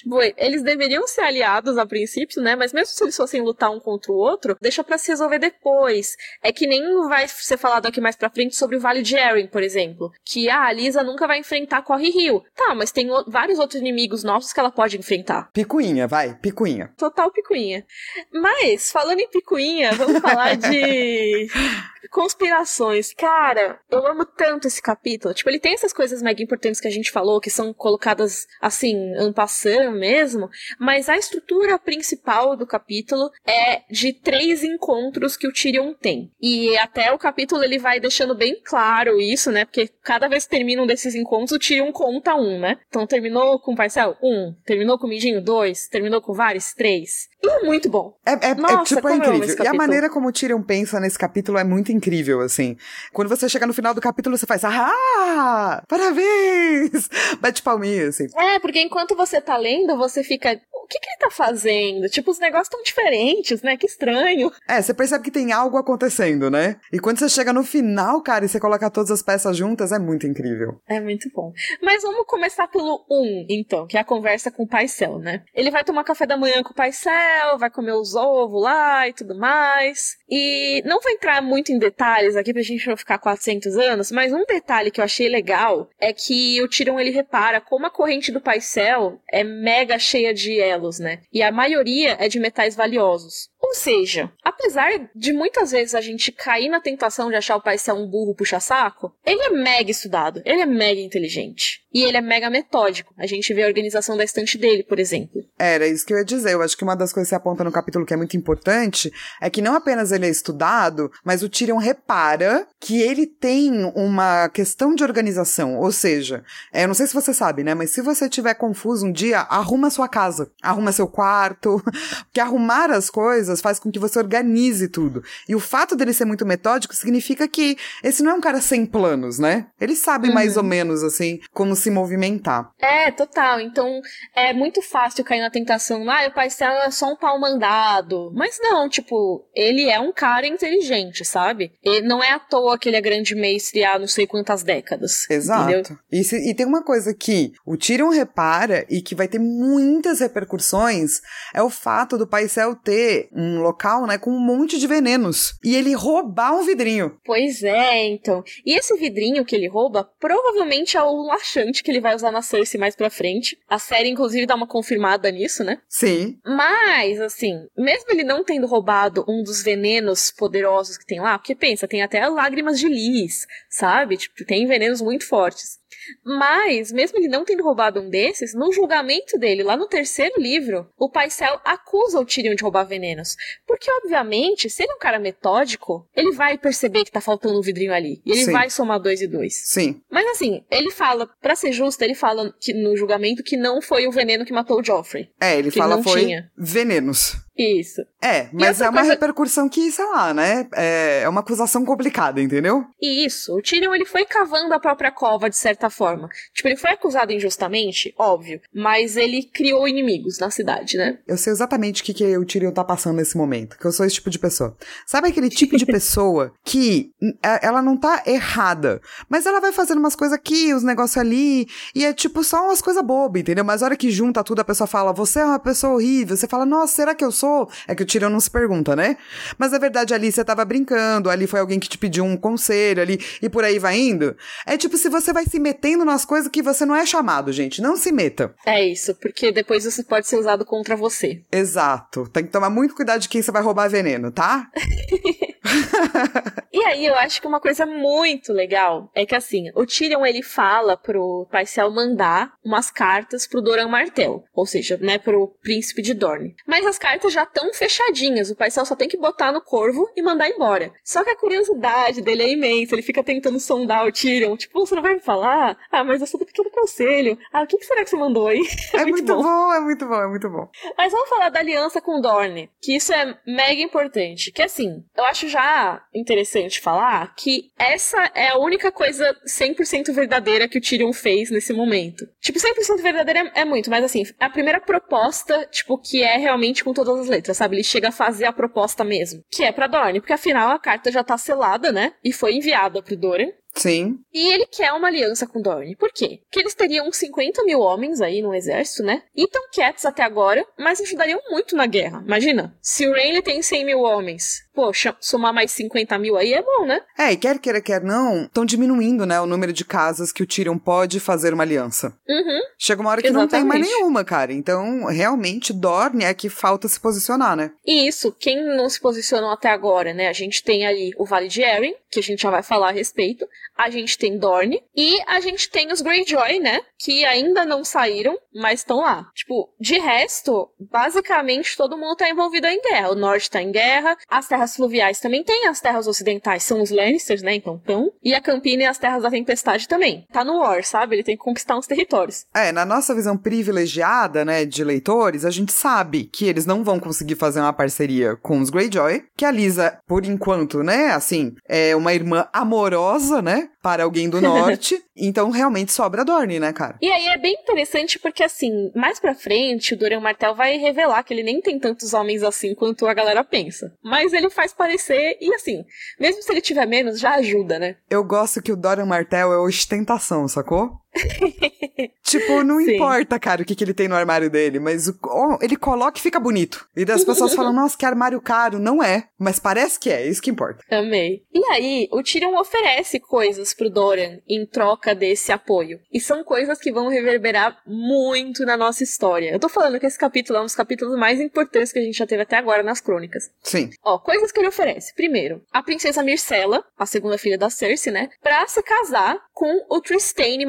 Tipo, eles deveriam ser aliados a princípio, né? Mas mesmo se eles fossem lutar um contra o outro, deixa para se resolver depois. É que nem vai ser falado aqui mais pra frente sobre o Vale de Erin, por exemplo. Que ah, a Lisa nunca vai enfrentar Corre Rio. Tá, mas tem vários outros inimigos nossos que ela pode enfrentar. Picuinha, vai, picuinha. Total picuinha. Mas, falando em picuinha, vamos falar de conspirações. Cara, eu amo tanto esse capítulo. Tipo, ele tem essas coisas mega importantes que a gente falou, que são colocadas assim, ampassando mesmo, mas a estrutura principal do capítulo é de três encontros que o Tyrion tem. E até o capítulo ele vai deixando bem claro isso, né? Porque cada vez que termina um desses encontros, o Tyrion conta um, né? Então terminou com o Parcel? Um. Terminou com o Midinho? Dois. Terminou com vários? Três. É muito bom. É, é, é Nossa, é tipo, é incrível. E a maneira como o Tyrion pensa nesse capítulo é muito incrível, assim. Quando você chega no final do capítulo, você faz, ah, parabéns! Bate palminha, assim. É, porque enquanto você tá lendo, você fica. O que, que ele tá fazendo? Tipo, os negócios tão diferentes, né? Que estranho. É, você percebe que tem algo acontecendo, né? E quando você chega no final, cara, e você coloca todas as peças juntas, é muito incrível. É muito bom. Mas vamos começar pelo 1, um, então, que é a conversa com o Paisel, né? Ele vai tomar café da manhã com o Paisel, vai comer os ovos lá e tudo mais. E não vou entrar muito em detalhes aqui pra gente não ficar 400 anos, mas um detalhe que eu achei legal é que o Tyrion ele repara como a corrente do Paisel é mega cheia de elos, né? E a maioria é de metais valiosos. Ou seja, apesar de muitas vezes a gente cair na tentação de achar o pai ser um burro puxa-saco, ele é mega estudado, ele é mega inteligente. E ele é mega metódico. A gente vê a organização da estante dele, por exemplo. Era isso que eu ia dizer. Eu acho que uma das coisas que você aponta no capítulo que é muito importante é que não apenas ele é estudado, mas o Tyrion repara que ele tem uma questão de organização. Ou seja, é, eu não sei se você sabe, né? Mas se você tiver confuso um dia, arruma sua casa, arruma seu quarto. Porque arrumar as coisas coisas, faz com que você organize tudo. E o fato dele ser muito metódico significa que esse não é um cara sem planos, né? Ele sabe uhum. mais ou menos, assim, como se movimentar. É, total. Então, é muito fácil cair na tentação, ah, o Paisel é só um pau mandado. Mas não, tipo, ele é um cara inteligente, sabe? Ele não é à toa que ele é grande mestre há não sei quantas décadas. Exato. E, se, e tem uma coisa que o Tyrion repara e que vai ter muitas repercussões, é o fato do Paisel ter um local, né, com um monte de venenos. E ele roubar um vidrinho. Pois é, então. E esse vidrinho que ele rouba, provavelmente é o que ele vai usar na Cersei mais pra frente. A série, inclusive, dá uma confirmada nisso, né? Sim. Mas, assim, mesmo ele não tendo roubado um dos venenos poderosos que tem lá, porque pensa, tem até lágrimas de lis, sabe? Tipo, tem venenos muito fortes. Mas, mesmo ele não tendo roubado um desses, no julgamento dele, lá no terceiro livro, o Paisel acusa o Tyrion de roubar venenos. Porque, obviamente, se ele é um cara metódico, ele vai perceber que tá faltando um vidrinho ali. E ele Sim. vai somar dois e dois. Sim. Mas assim, ele fala, para ser justo, ele fala que no julgamento que não foi o veneno que matou o Joffrey. É, ele fala que foi tinha. venenos. Isso. É, mas é uma coisa... repercussão que, sei lá, né? É, é uma acusação complicada, entendeu? Isso. O Tyrion, ele foi cavando a própria cova, de certa forma. Tipo, ele foi acusado injustamente, óbvio, mas ele criou inimigos na cidade, né? Eu sei exatamente o que, que o Tyrion tá passando nesse momento, que eu sou esse tipo de pessoa. Sabe aquele tipo de pessoa que é, ela não tá errada, mas ela vai fazendo umas coisas aqui, os negócios ali, e é tipo só umas coisas bobas, entendeu? Mas a hora que junta tudo, a pessoa fala, você é uma pessoa horrível, você fala, nossa, será que eu sou? É que o Tyrion não se pergunta, né? Mas na verdade ali você tava brincando, ali foi alguém que te pediu um conselho ali e por aí vai indo. É tipo se você vai se metendo nas coisas que você não é chamado, gente. Não se meta. É isso, porque depois isso pode ser usado contra você. Exato. Tem que tomar muito cuidado de quem você vai roubar veneno, tá? e aí eu acho que uma coisa muito legal é que assim, o Tyrion ele fala pro Paisel mandar umas cartas pro Doran Martel, ou seja, né, pro príncipe de Dorne. Mas as cartas já estão fechadinhas, o Paisel só tem que botar no corvo e mandar embora. Só que a curiosidade dele é imensa, ele fica tentando sondar o Tyrion, tipo, você não vai me falar? Ah, mas eu sou do pequeno conselho. Ah, o que, que será que você mandou aí? É, é muito, muito bom. bom. é muito bom, é muito bom. Mas vamos falar da aliança com Dorne, que isso é mega importante. Que assim, eu acho já interessante falar que essa é a única coisa 100% verdadeira que o Tyrion fez nesse momento. Tipo, 100% verdadeira é, é muito, mas assim, a primeira proposta, tipo, que é realmente com todas as letras, sabe? Ele chega a fazer a proposta mesmo, que é pra Dorne, porque afinal a carta já tá selada, né? E foi enviada pro Doran. Sim. E ele quer uma aliança com Dorne. Por quê? Porque eles teriam uns 50 mil homens aí no exército, né? E estão quietos até agora, mas ajudariam muito na guerra. Imagina, se o Renly tem 100 mil homens, poxa, somar mais 50 mil aí é bom, né? É, e quer queira, quer não, estão diminuindo, né, o número de casas que o Tyrion pode fazer uma aliança. Uhum. Chega uma hora que Exatamente. não tem mais nenhuma, cara. Então, realmente, Dorne é que falta se posicionar, né? E isso, quem não se posicionou até agora, né? A gente tem ali o Vale de Erin, que a gente já vai falar a respeito. A gente tem Dorne. E a gente tem os Greyjoy, né? Que ainda não saíram, mas estão lá. Tipo, de resto, basicamente todo mundo tá envolvido em guerra. O Norte tá em guerra, as terras terras fluviais também tem, as terras ocidentais são os Lannisters, né? Então, então. E a Campina e as terras da Tempestade também. Tá no War, sabe? Ele tem que conquistar uns territórios. É, na nossa visão privilegiada, né, de leitores, a gente sabe que eles não vão conseguir fazer uma parceria com os Greyjoy, que a Lisa, por enquanto, né, assim, é uma irmã amorosa, né, para alguém do norte. então, realmente sobra Dorne, né, cara? E aí é bem interessante porque, assim, mais pra frente, o Dorian Martel vai revelar que ele nem tem tantos homens assim quanto a galera pensa. Mas ele faz parecer, e assim, mesmo se ele tiver menos, já ajuda, né? Eu gosto que o Dorian Martel é ostentação, sacou? tipo, não Sim. importa, cara, o que, que ele tem no armário dele, mas o, oh, ele coloca e fica bonito. E das pessoas falam, nossa, que armário caro. Não é, mas parece que é, isso que importa. Amei. E aí, o Tyrion oferece coisas pro Dorian em troca desse apoio. E são coisas que vão reverberar muito na nossa história. Eu tô falando que esse capítulo é um dos capítulos mais importantes que a gente já teve até agora nas crônicas. Sim. Ó, coisas que ele oferece. Primeiro, a princesa Myrcella, a segunda filha da Cersei, né? Pra se casar com o Tristane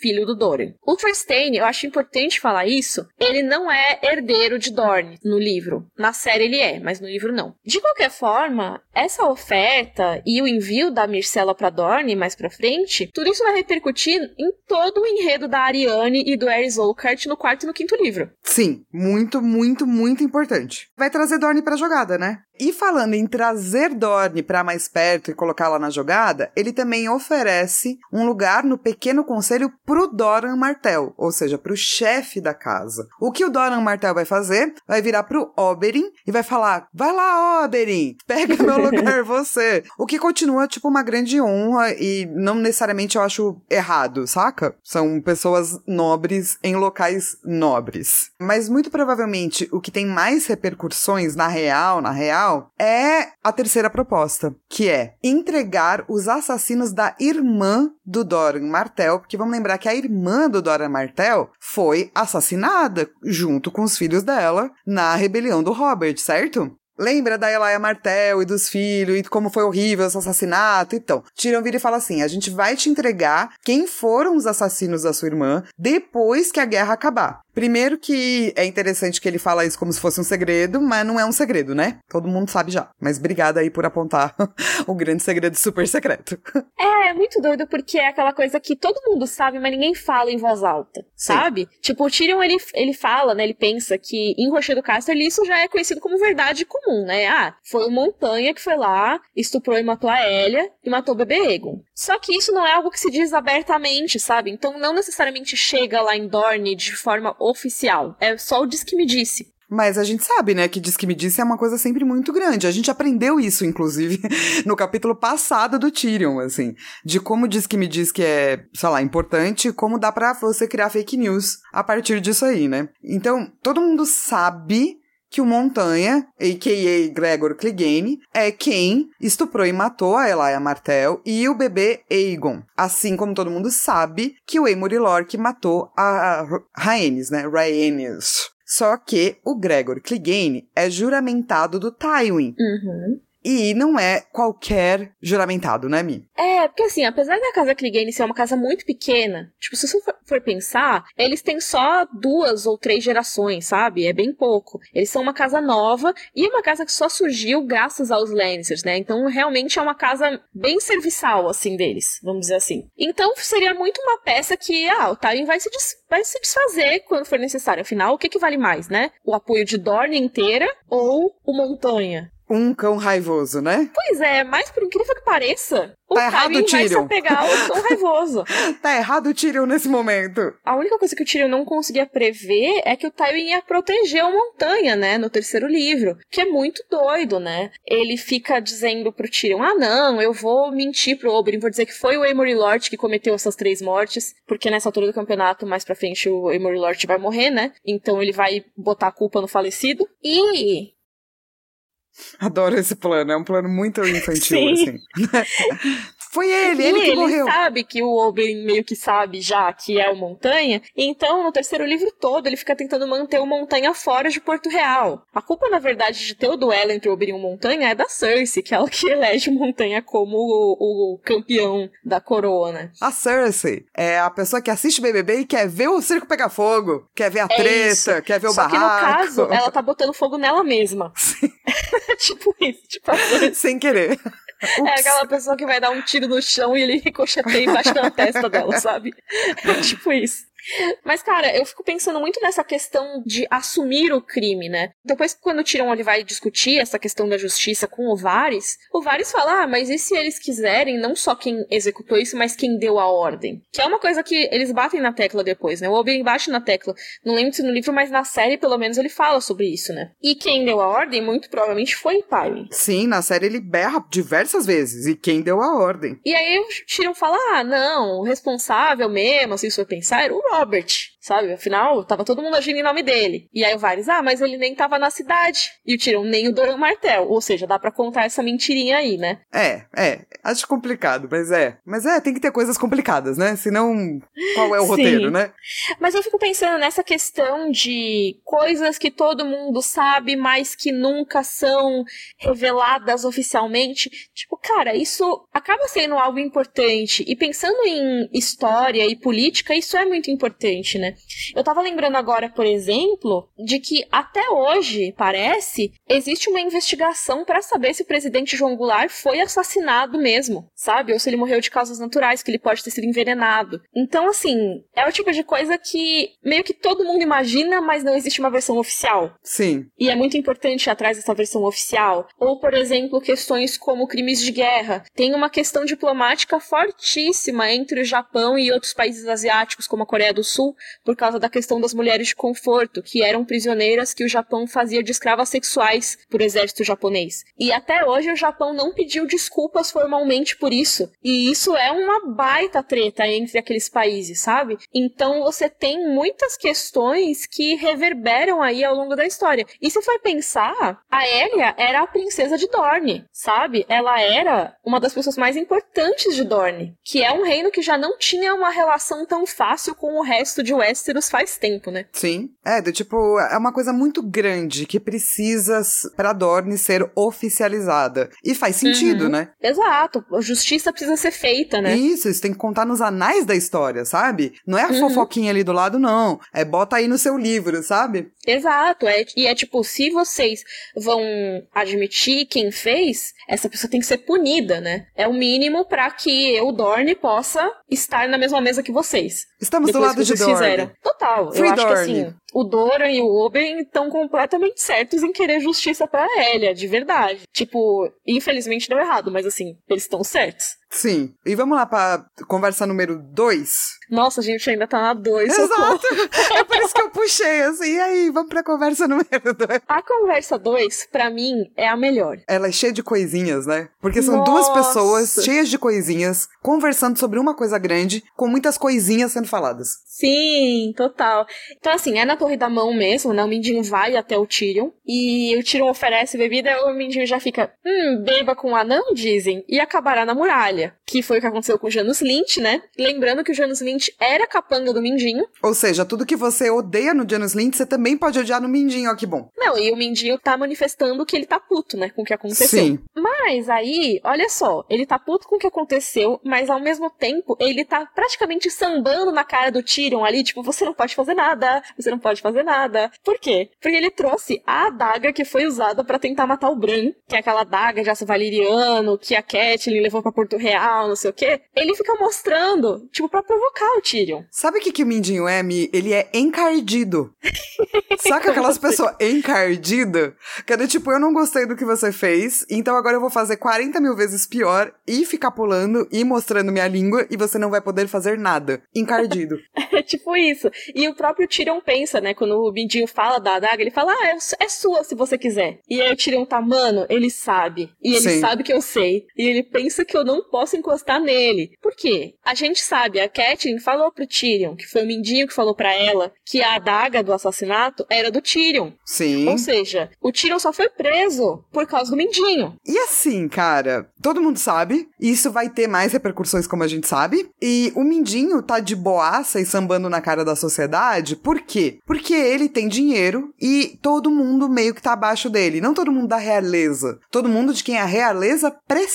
Filho do Doran. O Trystane, eu acho importante falar isso, ele não é herdeiro de Dorne no livro. Na série ele é, mas no livro não. De qualquer forma, essa oferta e o envio da Myrcella para Dorne mais para frente, tudo isso vai repercutir em todo o enredo da Ariane e do Aerys Oakheart no quarto e no quinto livro. Sim, muito, muito, muito importante. Vai trazer Dorne pra jogada, né? E falando em trazer Dorne para mais perto e colocá-la na jogada, ele também oferece um lugar no pequeno conselho pro Doran Martel, ou seja, pro chefe da casa. O que o Doran Martel vai fazer? Vai virar pro Oberyn e vai falar: "Vai lá, Oberyn, pega meu lugar você". O que continua tipo uma grande honra e não necessariamente eu acho errado, saca? São pessoas nobres em locais nobres. Mas muito provavelmente o que tem mais repercussões na real, na real é a terceira proposta, que é entregar os assassinos da irmã do Doran Martel, porque vamos lembrar que a irmã do Doran Martel foi assassinada junto com os filhos dela na rebelião do Robert, certo? Lembra da Elaia Martel e dos filhos e como foi horrível esse assassinato? Então, Tyrion vira e fala assim: a gente vai te entregar quem foram os assassinos da sua irmã depois que a guerra acabar. Primeiro que é interessante que ele fala isso como se fosse um segredo, mas não é um segredo, né? Todo mundo sabe já. Mas obrigada aí por apontar o grande segredo super secreto. É, é muito doido porque é aquela coisa que todo mundo sabe, mas ninguém fala em voz alta, Sim. sabe? Tipo, o Tyrion, ele, ele fala, né? Ele pensa que em Rochedo Casterly isso já é conhecido como verdade comum, né? Ah, foi o Montanha que foi lá, estuprou e matou a Elia e matou o bebê Egon. Só que isso não é algo que se diz abertamente, sabe? Então não necessariamente chega lá em Dorne de forma oficial. É só o diz que me disse. Mas a gente sabe, né, que diz que me disse é uma coisa sempre muito grande. A gente aprendeu isso, inclusive, no capítulo passado do Tyrion, assim, de como diz que me diz que é, sei lá, importante, como dá para você criar fake news a partir disso aí, né? Então, todo mundo sabe que o Montanha, a.k.a. Gregor Clegane, é quem estuprou e matou a Elaia Martel e o bebê Aegon. Assim como todo mundo sabe que o Aemor Lorque matou a Rhaenys, né? Rhaenys. Só que o Gregor Clegane é juramentado do Tywin. Uhum. E não é qualquer juramentado, né, Mi? É, porque assim, apesar da casa Clegane ser uma casa muito pequena, tipo, se você for pensar, eles têm só duas ou três gerações, sabe? É bem pouco. Eles são uma casa nova e uma casa que só surgiu graças aos Lancers, né? Então, realmente é uma casa bem serviçal, assim, deles, vamos dizer assim. Então, seria muito uma peça que, ah, o Tywin vai se, vai se desfazer quando for necessário. Afinal, o que, que vale mais, né? O apoio de Dorne inteira ou o Montanha? Um cão raivoso, né? Pois é, mas por incrível que pareça, o tá errado o Tyrion. vai pegar o cão raivoso. tá errado o Tyrion nesse momento. A única coisa que o Tyrion não conseguia prever é que o Tywin ia proteger a montanha, né, no terceiro livro, que é muito doido, né? Ele fica dizendo pro Tyrion, ah não, eu vou mentir pro Oberyn, vou dizer que foi o Amory Lord que cometeu essas três mortes, porque nessa altura do campeonato, mais pra frente, o Amory Lord vai morrer, né? Então ele vai botar a culpa no falecido. E Adoro esse plano, é um plano muito infantil, assim. Foi ele, ele que ele morreu. Ele sabe que o Oberyn meio que sabe já que é o Montanha, então no terceiro livro todo ele fica tentando manter o Montanha fora de Porto Real. A culpa, na verdade, de ter o duelo entre o Oberyn e o Montanha é da Cersei, que é ela que elege o Montanha como o, o campeão da coroa, né? A Cersei é a pessoa que assiste BBB e quer ver o circo pegar fogo, quer ver a é treta, isso. quer ver o Só barraco. Só que no caso, ela tá botando fogo nela mesma. tipo isso, tipo assim. Sem querer. Ups. É aquela pessoa que vai dar um tiro no chão e ele ricocheteia embaixo da testa dela, sabe? É tipo isso. Mas, cara, eu fico pensando muito nessa questão de assumir o crime, né? Depois, quando o Tyrion ele vai discutir essa questão da justiça com o Varys, o Varys fala, ah, mas e se eles quiserem, não só quem executou isso, mas quem deu a ordem? Que é uma coisa que eles batem na tecla depois, né? O Oberyn bate na tecla. Não lembro se no livro, mas na série, pelo menos, ele fala sobre isso, né? E quem deu a ordem, muito provavelmente, foi o Tywin. Sim, na série ele berra diversas vezes. E quem deu a ordem? E aí o Tyrion fala, ah, não, o responsável mesmo, assim, se for pensar, era o Robert, sabe? Afinal, tava todo mundo agindo em nome dele. E aí o Varys, ah, mas ele nem tava na cidade. E o Tyrion nem o Doran Martel. Ou seja, dá para contar essa mentirinha aí, né? É, é. Acho complicado, mas é. Mas é, tem que ter coisas complicadas, né? Senão, qual é o roteiro, né? Mas eu fico pensando nessa questão de coisas que todo mundo sabe, mas que nunca são reveladas oficialmente. Tipo, cara, isso acaba sendo algo importante. E pensando em história e política, isso é muito importante, né? Eu tava lembrando agora, por exemplo, de que até hoje, parece, existe uma investigação para saber se o presidente João Goulart foi assassinado mesmo, sabe? Ou se ele morreu de causas naturais, que ele pode ter sido envenenado. Então, assim, é o tipo de coisa que meio que todo mundo imagina, mas não existe uma versão oficial. Sim. E é muito importante ir atrás dessa versão oficial. Ou, por exemplo, questões como crimes de guerra. Tem uma questão diplomática fortíssima entre o Japão e outros países asiáticos, como a Coreia do Sul, por causa da questão das mulheres de conforto, que eram prisioneiras que o Japão fazia de escravas sexuais por exército japonês. E até hoje o Japão não pediu desculpas formalmente por isso. E isso é uma baita treta entre aqueles países, sabe? Então você tem muitas questões que reverberam aí ao longo da história. E se for pensar, a Elia era a princesa de Dorne, sabe? Ela era uma das pessoas mais importantes de Dorne, que é um reino que já não tinha uma relação tão fácil com o resto de Westeros faz tempo, né? Sim. É, do tipo, é uma coisa muito grande que precisa pra Dorne ser oficializada. E faz sentido, uhum. né? Exato. A justiça precisa ser feita, né? Isso, isso tem que contar nos anais da história, sabe? Não é a uhum. fofoquinha ali do lado, não. É bota aí no seu livro, sabe? Exato. É, e é tipo, se vocês vão admitir quem fez, essa pessoa tem que ser punida, né? É o mínimo para que eu, Dorne, possa estar na mesma mesa que vocês. Estamos do lado de Dorne. Fizeram. Total. Free eu acho Dorne. que assim, o Doran e o Oberyn estão completamente certos em querer justiça pra Elia, de verdade. Tipo, infelizmente deu errado, mas assim, eles estão certos. Sim. E vamos lá pra conversa número 2. Nossa, a gente ainda tá na 2. Exato. é eu puxei, assim. E aí, vamos pra conversa número 2. A conversa 2, pra mim, é a melhor. Ela é cheia de coisinhas, né? Porque são Nossa. duas pessoas cheias de coisinhas, conversando sobre uma coisa grande, com muitas coisinhas sendo faladas. Sim, total. Então, assim, é na Torre da Mão mesmo, né? O Mindinho vai até o Tyrion, e o Tyrion oferece bebida, o Mindinho já fica, hum, beba com o anão, dizem, e acabará na muralha. Que foi o que aconteceu com o Janus Lynch, né? Lembrando que o Janus Lynch era capanga do Mindinho. Ou seja, tudo que você odeia odeia no Janus Lint, você também pode odiar no Mindinho, ó que bom. Não, e o Mindinho tá manifestando que ele tá puto, né, com o que aconteceu. Sim. Mas aí, olha só, ele tá puto com o que aconteceu, mas ao mesmo tempo ele tá praticamente sambando na cara do Tyrion ali, tipo, você não pode fazer nada, você não pode fazer nada. Por quê? Porque ele trouxe a adaga que foi usada para tentar matar o Bran, que é aquela adaga de aço valeriano que a Catelyn levou para Porto Real, não sei o quê. Ele fica mostrando, tipo, para provocar o Tyrion. Sabe o que, que o Mindinho é, Mi? Ele é encardido. Saca aquelas Como assim? pessoas encardidas? Que é do tipo, eu não gostei do que você fez, então agora eu vou fazer 40 mil vezes pior e ficar pulando e mostrando minha língua e você não vai poder fazer nada. Encardido. É tipo isso. E o próprio Tyrion pensa, né? Quando o Mindinho fala da adaga, ele fala, ah, é, é sua se você quiser. E aí o Tyrion tá, mano, ele sabe. E ele Sim. sabe que eu sei. E ele pensa que eu não posso encostar nele. Por quê? A gente sabe, a Catelyn falou pro Tyrion, que foi o Mindinho que falou pra ela, que a adaga do assassinato era do Tyrion. Sim. Ou seja, o Tyrion só foi preso por causa do Mindinho. E assim, cara, todo mundo sabe, isso vai ter mais repercussões, como a gente sabe. E o Mindinho tá de boaça e sambando na cara da sociedade, por quê? Porque ele tem dinheiro e todo mundo meio que tá abaixo dele. Não todo mundo da realeza. Todo mundo de quem a realeza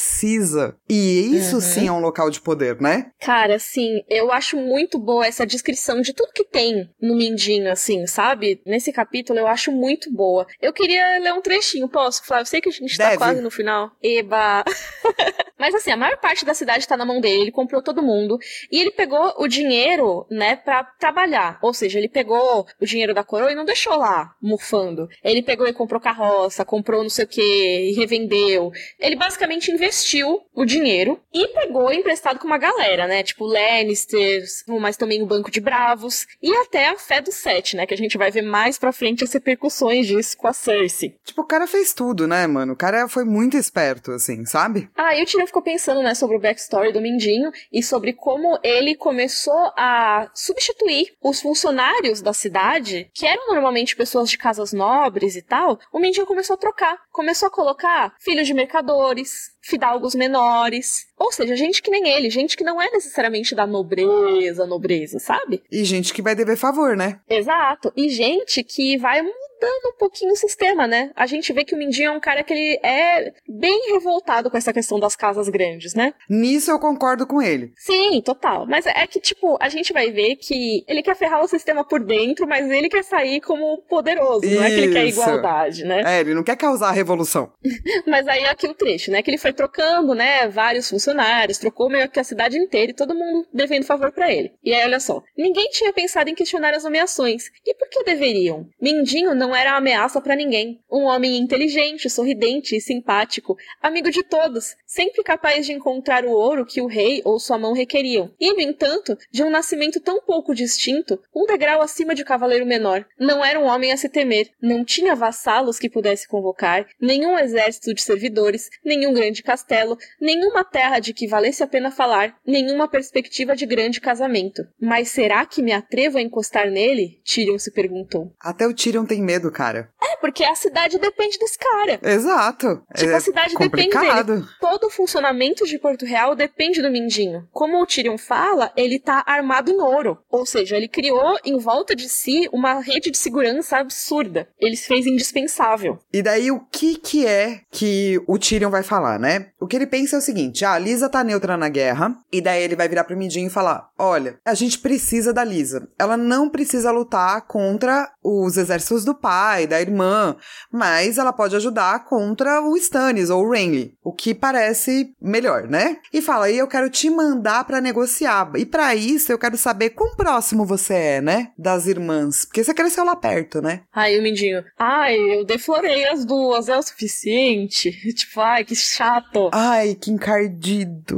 precisa. E isso Uhum. sim é um local de poder, né? Cara, assim, eu acho muito boa essa descrição de tudo que tem no Mindinho, rapidinho, assim, sabe? Nesse capítulo eu acho muito boa. Eu queria ler um trechinho, posso, Flávio? Sei que a gente tá Deve. tá quase no final. Eba! Mas assim, a maior parte da cidade tá na mão dele, ele comprou todo mundo. E ele pegou o dinheiro, né, pra trabalhar. Ou seja, ele pegou o dinheiro da coroa e não deixou lá, mufando. Ele pegou e comprou carroça, comprou não sei o que, e revendeu. Ele basicamente investiu o dinheiro e pegou emprestado com uma galera, né? Tipo Lannisters, mas também o Banco de Bravos. E até a fé dos 7, né? Que a gente vai ver mais pra frente as repercussões disso com a Cersei. Tipo, o cara fez tudo, né, mano? O cara foi muito esperto, assim, sabe? Ah, e o Tyrion ficou pensando, né, sobre o backstory do Mindinho e sobre como ele começou a substituir os funcionários da cidade, que eram normalmente pessoas de casas nobres e tal. O Mindinho começou a trocar. Começou a colocar filhos de mercadores, fidalgos menores, ou seja, gente que nem ele, gente que não é necessariamente da nobreza, nobreza, sabe? E gente que vai dever favor, né? Exato. E gente que vai mudando um pouquinho o sistema, né? A gente vê que o Mindinho é um cara que ele é bem revoltado com essa questão das casas grandes, né? Nisso eu concordo com ele. Sim, total. Mas é que, tipo, a gente vai ver que ele quer ferrar o sistema por dentro, mas ele quer sair como poderoso, não é que ele quer Isso. igualdade, né? É, ele não quer causar a revolução. Mas aí é aqui o trecho, né? Que ele foi trocando, né? Vários funcionários, trocou meio que a cidade inteira e todo mundo devendo favor pra ele. E aí, olha só. Ninguém tinha pensado em questionar as nomeações. E por que deveriam? Mindinho não era ameaça pra ninguém. Um homem inteligente, sorridente e simpático, amigo de todos, sempre capaz de encontrar o ouro que o rei ou sua mão requeriam. E, no entanto, de um nascimento tão pouco distinto, um degrau acima de cavaleiro menor. Não era um homem a se temer, não tinha vassalos que pudesse convocar, nenhum exército de servidores, nenhum grande castelo, nenhuma terra de que valesse a pena falar, nenhuma perspectiva de grande casamento. Mas será que me atrevo a encostar nele? Tyrion se perguntou. Até o Tyrion tem medo, cara. É, porque a cidade depende desse cara. Exato. Tipo, é a cidade depende complicado. Todo o funcionamento de Porto Real depende do Mindinho. Como o Tyrion fala, ele tá armado em ouro. Ou seja, ele criou em volta de si uma rede de segurança absurda. Ele se fez indispensável. E daí, o que que é que o Tyrion vai falar, né? O que ele pensa é o seguinte, ah, a Lisa tá neutra na guerra, e daí ele vai virar pro Mindinho e falar, olha, a gente precisa da Lisa. Ela não precisa lutar contra os exércitos do pai, da irmã, mas ela pode ajudar contra o Stannis ou o Renly, o que parece melhor, né? E fala, e eu quero te mandar pra negociar. E pra isso eu quero saber quão próximo você é, né? Das irmãs, porque você cresceu lá perto, né? Aí o Mindinho, ai, eu deflorei as duas, é o suficiente. tipo, ai, que chato. Ai, que encardido.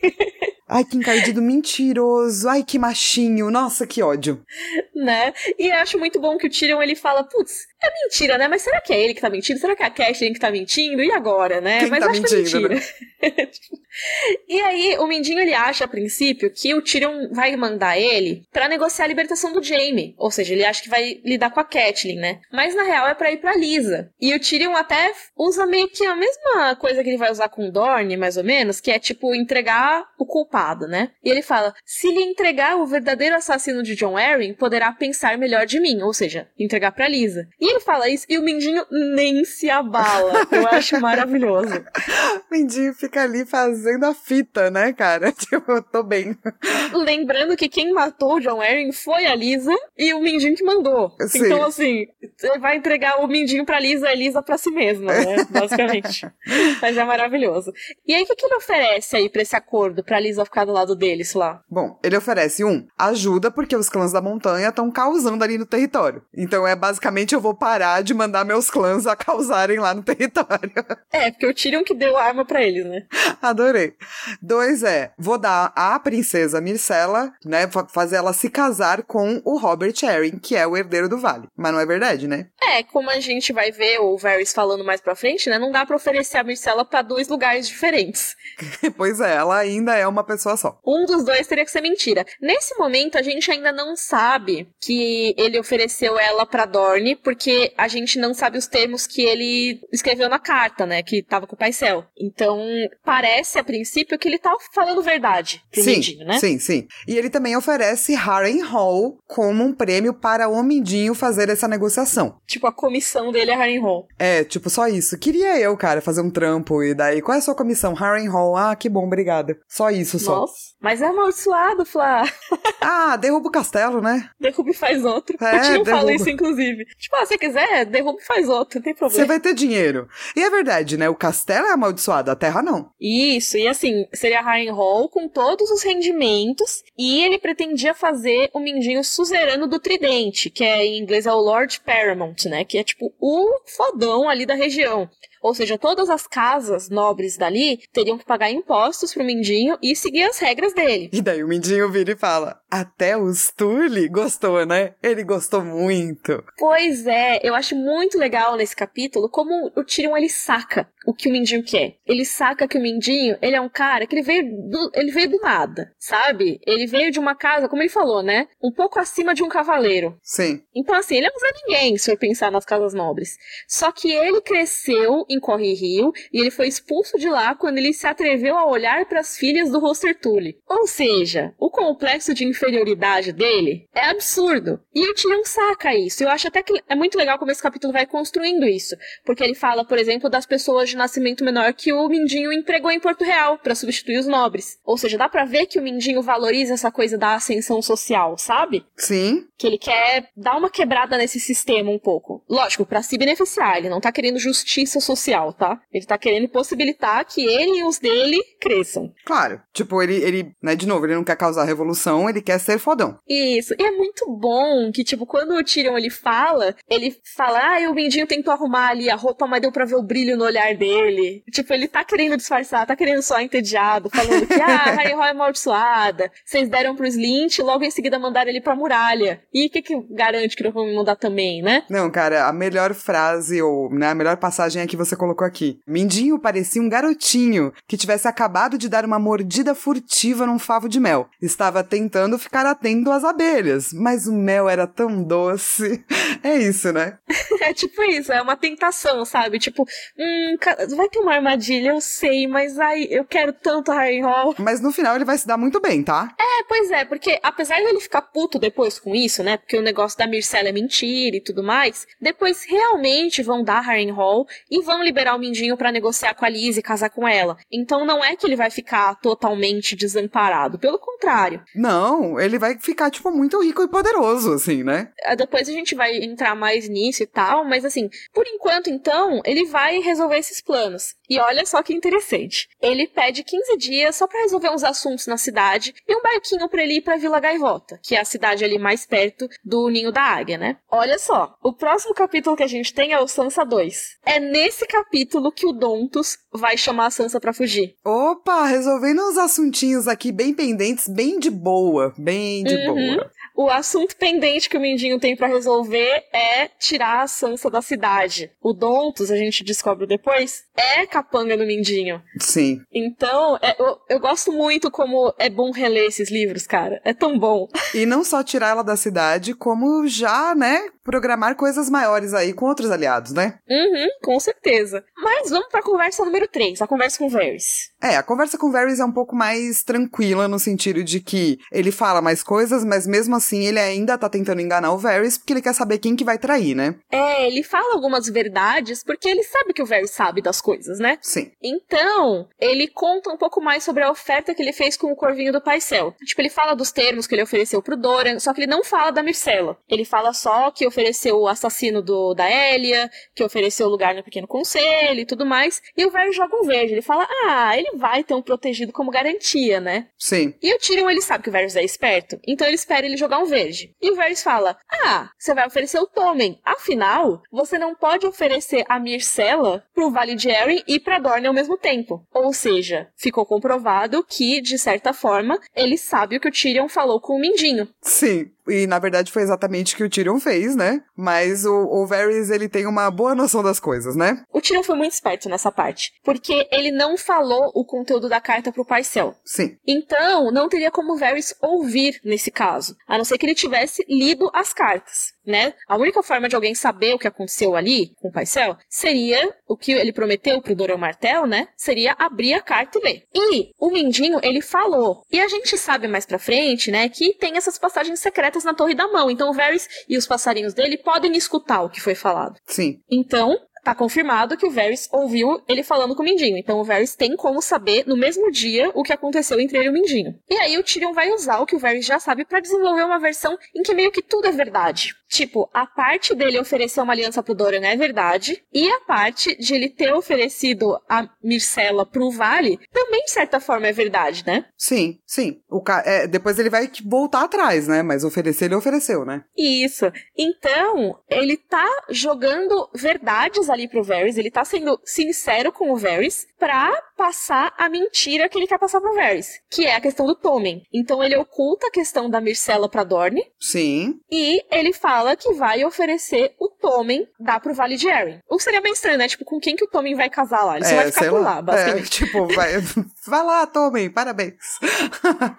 Ai, que encardido mentiroso. Ai, que machinho. Nossa, que ódio. né? E acho muito bom que o Tyrion ele fala, putz, é mentira, né? Mas será que é ele que tá mentindo? Será que é a Catelyn que tá mentindo? E agora, né? Quem Mas tá acho que é mentindo, mentira. e aí, o Mindinho ele acha a princípio que o Tyrion vai mandar ele pra negociar a libertação do Jaime. Ou seja, ele acha que vai lidar com a Catelyn, né? Mas na real é pra ir pra Lisa. E o Tyrion até usa meio que a mesma coisa que ele vai usar com o Dorne, mais ou menos, que é tipo entregar o culpado, né? E ele fala: se lhe entregar o verdadeiro assassino de John Arryn, poderá pensar melhor de mim. Ou seja, entregar pra Lisa. E ele fala isso e o Mindinho nem se abala. Eu acho maravilhoso. Mindinho fica ali fazendo a fita, né, cara? Tipo, eu tô bem. Lembrando que quem matou o John Arryn foi a Lisa e o Mindinho que mandou. Sim. Então, assim, ele vai entregar o Mindinho pra Lisa e a Lisa pra si mesma, né? Basicamente. Mas é maravilhoso. E aí, o que, que ele oferece aí pra esse acordo, pra Lisa ficar do lado deles lá? Bom, ele oferece um, ajuda porque os clãs da montanha estão causando ali no território. Então é basicamente eu vou parar de mandar meus clãs a causarem lá no território. É, porque o Tyrion que deu a arma pra eles, né? Adorei. Dois é, vou dar a princesa Myrcella, né, fa- fazer ela se casar com o Robert Arryn, que é o herdeiro do vale. Mas não é verdade, né? É, como a gente vai ver o Varys falando mais pra frente, né? Não dá pra oferecer a Myrcella pra dois lugares diferentes. pois é, ela ainda é uma pessoa só. Um dos dois teria que ser mentira. Nesse momento, a gente ainda não sabe que ele ofereceu ela pra Dorne, porque a gente não sabe os termos que ele escreveu na carta, né? Que tava com o Paisel. Então, parece a princípio que ele tá falando verdade pro sim, Mindinho, né? sim, sim. E ele também oferece Harren Hall como um prêmio para o Mindinho fazer essa negociação. Tipo, a comissão dele é Harrenhal. É, tipo, só isso. Queria eu, cara, fazer um trampo e daí, qual é a sua comissão? Harren Hall. Ah, que bom, obrigada. Só isso, só. Nossa. Mas é amaldiçoado, Flá. Ah, derruba o castelo, né? Derruba e faz outro. É, o Tyrion fala derruba. isso, inclusive. Tipo, ah, se quiser, derruba e faz outro, não tem Você problema. vai ter dinheiro. E é verdade, né? O castelo é amaldiçoado, a terra não. Isso, e assim, seria Harrenhal com todos os rendimentos, e ele pretendia fazer o Mindinho suzerano do Tridente, que é, em inglês é o Lord Paramount, né? Que é tipo o fodão ali da região. Ou seja, todas as casas nobres dali teriam que pagar impostos pro Mindinho e seguir as regras dele. E daí o Mindinho vira e fala: Até o Sturly gostou, né? Ele gostou muito. Pois é, eu acho muito legal nesse capítulo como o Tyrion ele saca o que o Mindinho quer. Ele saca que o Mindinho, ele é um cara que ele veio do, ele veio do nada, sabe? Ele veio de uma casa, como ele falou, né? Um pouco acima de um cavaleiro. Sim. Então, assim, ele é um Zé Ninguém, se for pensar nas casas nobres. Só que ele cresceu em Corre Rio e ele foi expulso de lá quando ele se atreveu a olhar para as filhas do Roster Tully. Ou seja, o complexo de inferioridade dele é absurdo. E o Tyrion saca isso. Eu acho até que é muito legal como esse capítulo vai construindo isso. Porque ele fala, por exemplo, das pessoas de nascimento menor que o Mindinho empregou em Porto Real para substituir os nobres. Ou seja, dá pra ver que o Mindinho valoriza essa coisa da ascensão social, sabe? Sim. que ele quer dar uma quebrada nesse sistema um pouco. Lógico, pra se beneficiar, ele não tá querendo justiça social, tá? Ele tá querendo possibilitar que ele e os dele cresçam. Claro. Tipo, ele, ele, né, de novo, ele não quer causar revolução, ele quer ser fodão. Isso. E é muito bom que, tipo, quando o Tyrion ele fala, ele fala, ah, o Mindinho tentou arrumar ali a roupa, mas deu pra ver o brilho no olhar dele. Tipo, ele tá querendo disfarçar, tá querendo soar entediado, falando que, ah, Harrenhal é amaldiçoada. Vocês deram pro Slint e logo em seguida mandaram ele pra muralha. E o que que garante que não vão me mandar também, né? Não, cara, a melhor frase, ou né, a melhor passagem é que você colocou aqui. Mindinho parecia um garotinho que tivesse acabado de dar uma mordida furtiva num favo de mel. Estava tentando ficar atento às abelhas, mas o mel era tão doce. É isso, né? É tipo isso, é uma tentação, sabe? Tipo, hum, vai ter uma armadilha, eu sei, mas ai, eu quero tanto Harrenhal. Mas no final ele vai se dar muito bem, tá? É, pois é, porque apesar dele ficar puto depois com isso, né? Porque o negócio da Myrcella é mentira e tudo mais, depois realmente vão dar Harrenhal e vão liberar o Mindinho pra negociar com a Liz e casar com ela. Então não é que ele vai ficar totalmente desamparado, pelo contrário. Não, ele vai ficar, tipo, muito rico e poderoso, assim, né? Ah, Depois a gente vai entrar mais nisso e tal, mas assim, por enquanto, então, ele vai resolver esses planos. E olha só que interessante. Ele pede 15 dias só pra resolver uns assuntos na cidade e um barquinho pra ele ir pra Vila Gaivota, que é a cidade ali mais perto do Ninho da Águia, né? Olha só, o próximo capítulo que a gente tem é o Sansa 2. É nesse capítulo que o Dontus vai chamar a Sansa pra fugir. Opa, resolvendo uns assuntinhos aqui bem pendentes, bem de boa, bem de Uhum. boa. o assunto pendente que o Mindinho tem para resolver é tirar a Sansa da cidade. O Dontos, a gente descobre depois, é capanga no Mindinho. Sim. Então, é, eu, eu gosto muito como é bom reler esses livros, cara. É tão bom. E não só tirar ela da cidade, como já, né, programar coisas maiores aí com outros aliados, né? Uhum, com certeza. Mas vamos pra conversa número 3, a conversa com o Varys. É, a conversa com o Varys é um pouco mais tranquila no sentido de que ele fala mais coisas, mas mesmo assim ele ainda tá tentando enganar o Varys porque ele quer saber quem que vai trair, né? É, ele fala algumas verdades porque ele sabe que o Varys sabe das coisas, né? Sim. Então, ele conta um pouco mais sobre a oferta que ele fez com o Corvinho do Paisel. Tipo, ele fala dos termos que ele ofereceu pro Doran, só que ele não fala da Myrcella. Ele fala só que ofereceu o assassino do, da Elia, que ofereceu lugar no Pequeno Conselho e tudo mais. E o Varys joga um verde. Ele fala, ah, ele vai ter um protegido como garantia, né? Sim. E o Tyrion, ele sabe que o Varys é esperto, então ele espera ele jogar um verde. E o Varys fala, ah, você vai oferecer o Tommen. Afinal, você não pode oferecer a Myrcella pro Vale de Arryn e pra Dorne ao mesmo tempo. Ou seja, ficou comprovado que, de certa forma, ele sabe o que o Tyrion falou com o Mindinho. Sim. E na verdade foi exatamente o que o Tyrion fez, né? Mas o, o Varys, ele tem uma boa noção das coisas, né? O Tyrion foi muito esperto nessa parte, porque ele não falou o conteúdo da carta pro Paisel. Sim. Então, não teria como o Varys ouvir nesse caso, a não ser que ele tivesse lido as cartas, né? A única forma de alguém saber o que aconteceu ali com o Paisel seria o que ele prometeu pro Doran Martel, né? Seria abrir a carta e ler. E o Mindinho, ele falou. E a gente sabe mais pra frente, né, que tem essas passagens secretas na Torre da Mão. Então o Varys e os passarinhos dele podem escutar o que foi falado. Sim. Então, tá confirmado que o Varys ouviu ele falando com o Mindinho. Então o Varys tem como saber no mesmo dia o que aconteceu entre ele e o Mindinho. E aí o Tyrion vai usar o que o Varys já sabe para desenvolver uma versão em que meio que tudo é verdade. Tipo, a parte dele oferecer uma aliança pro Doran é verdade, e a parte de ele ter oferecido a Myrcella pro Vale também, de certa forma, é verdade, né? Sim, sim. O ca... é, depois ele vai voltar atrás, né? Mas oferecer, ele ofereceu, né? Isso. Então, ele tá jogando verdades ali pro Varys, ele tá sendo sincero com o Varys pra passar a mentira que ele quer passar pro Varys, que é a questão do Tommen. Então ele oculta a questão da Myrcella pra Dorne, Sim. e ele fala que vai oferecer o Tommen dar pro Vale de Arryn. O que seria bem estranho, né? Tipo, com quem que o Tommen vai casar lá? Ele só É, vai ficar por lá. lá, basicamente. É, tipo, vai, vai lá, tomem, parabéns.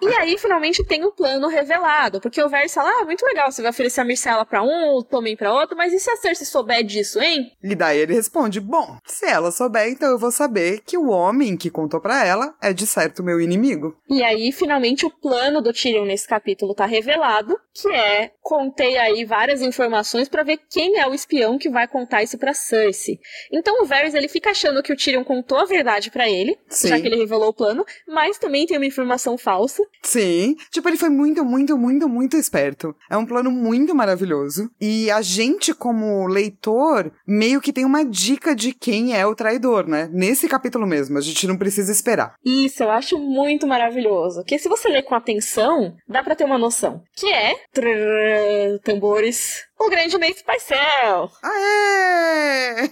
E aí, finalmente, tem o plano revelado. Porque o Varys fala, ah, muito legal, você vai oferecer a Myrcella pra um, o Tommen pra outro, mas e se a Cersei souber disso, hein? E daí ele responde: Bom, se ela souber, então eu vou saber que o homem que contou pra ela é de certo meu inimigo. E aí, finalmente, o plano do Tyrion nesse capítulo tá revelado, que é, contei aí várias informações pra ver quem é o espião que vai contar isso pra Cersei. Então o Varys, ele fica achando que o Tyrion contou a verdade pra ele, Sim. já que ele revelou o plano, mas também tem uma informação falsa. Sim, tipo, ele foi muito, muito, muito, muito esperto. É um plano muito maravilhoso. E a gente, como leitor, meio que tem uma dica de quem é o traidor, né? Nesse capítulo mesmo, a gente não precisa esperar. Isso, eu acho muito maravilhoso. Porque se você ler com atenção, dá pra ter uma noção. Que é. trrr, tambores. O grande Nate Paisel. Aê!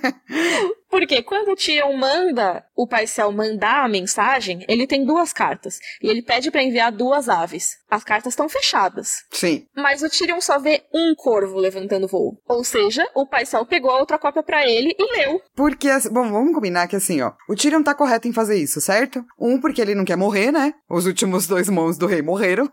Porque quando o Tyrion manda o Paisel mandar a mensagem, ele tem duas cartas. E ele pede pra enviar duas aves. As cartas estão fechadas. Sim, Mas o Tyrion só vê um corvo levantando voo. Ou seja, o Paisel pegou a outra cópia pra ele e leu. porque, bom, vamos combinar que assim, ó, o Tyrion tá correto em fazer isso, certo? Um, porque ele não quer morrer, né? Os últimos dois mãos do rei morreram.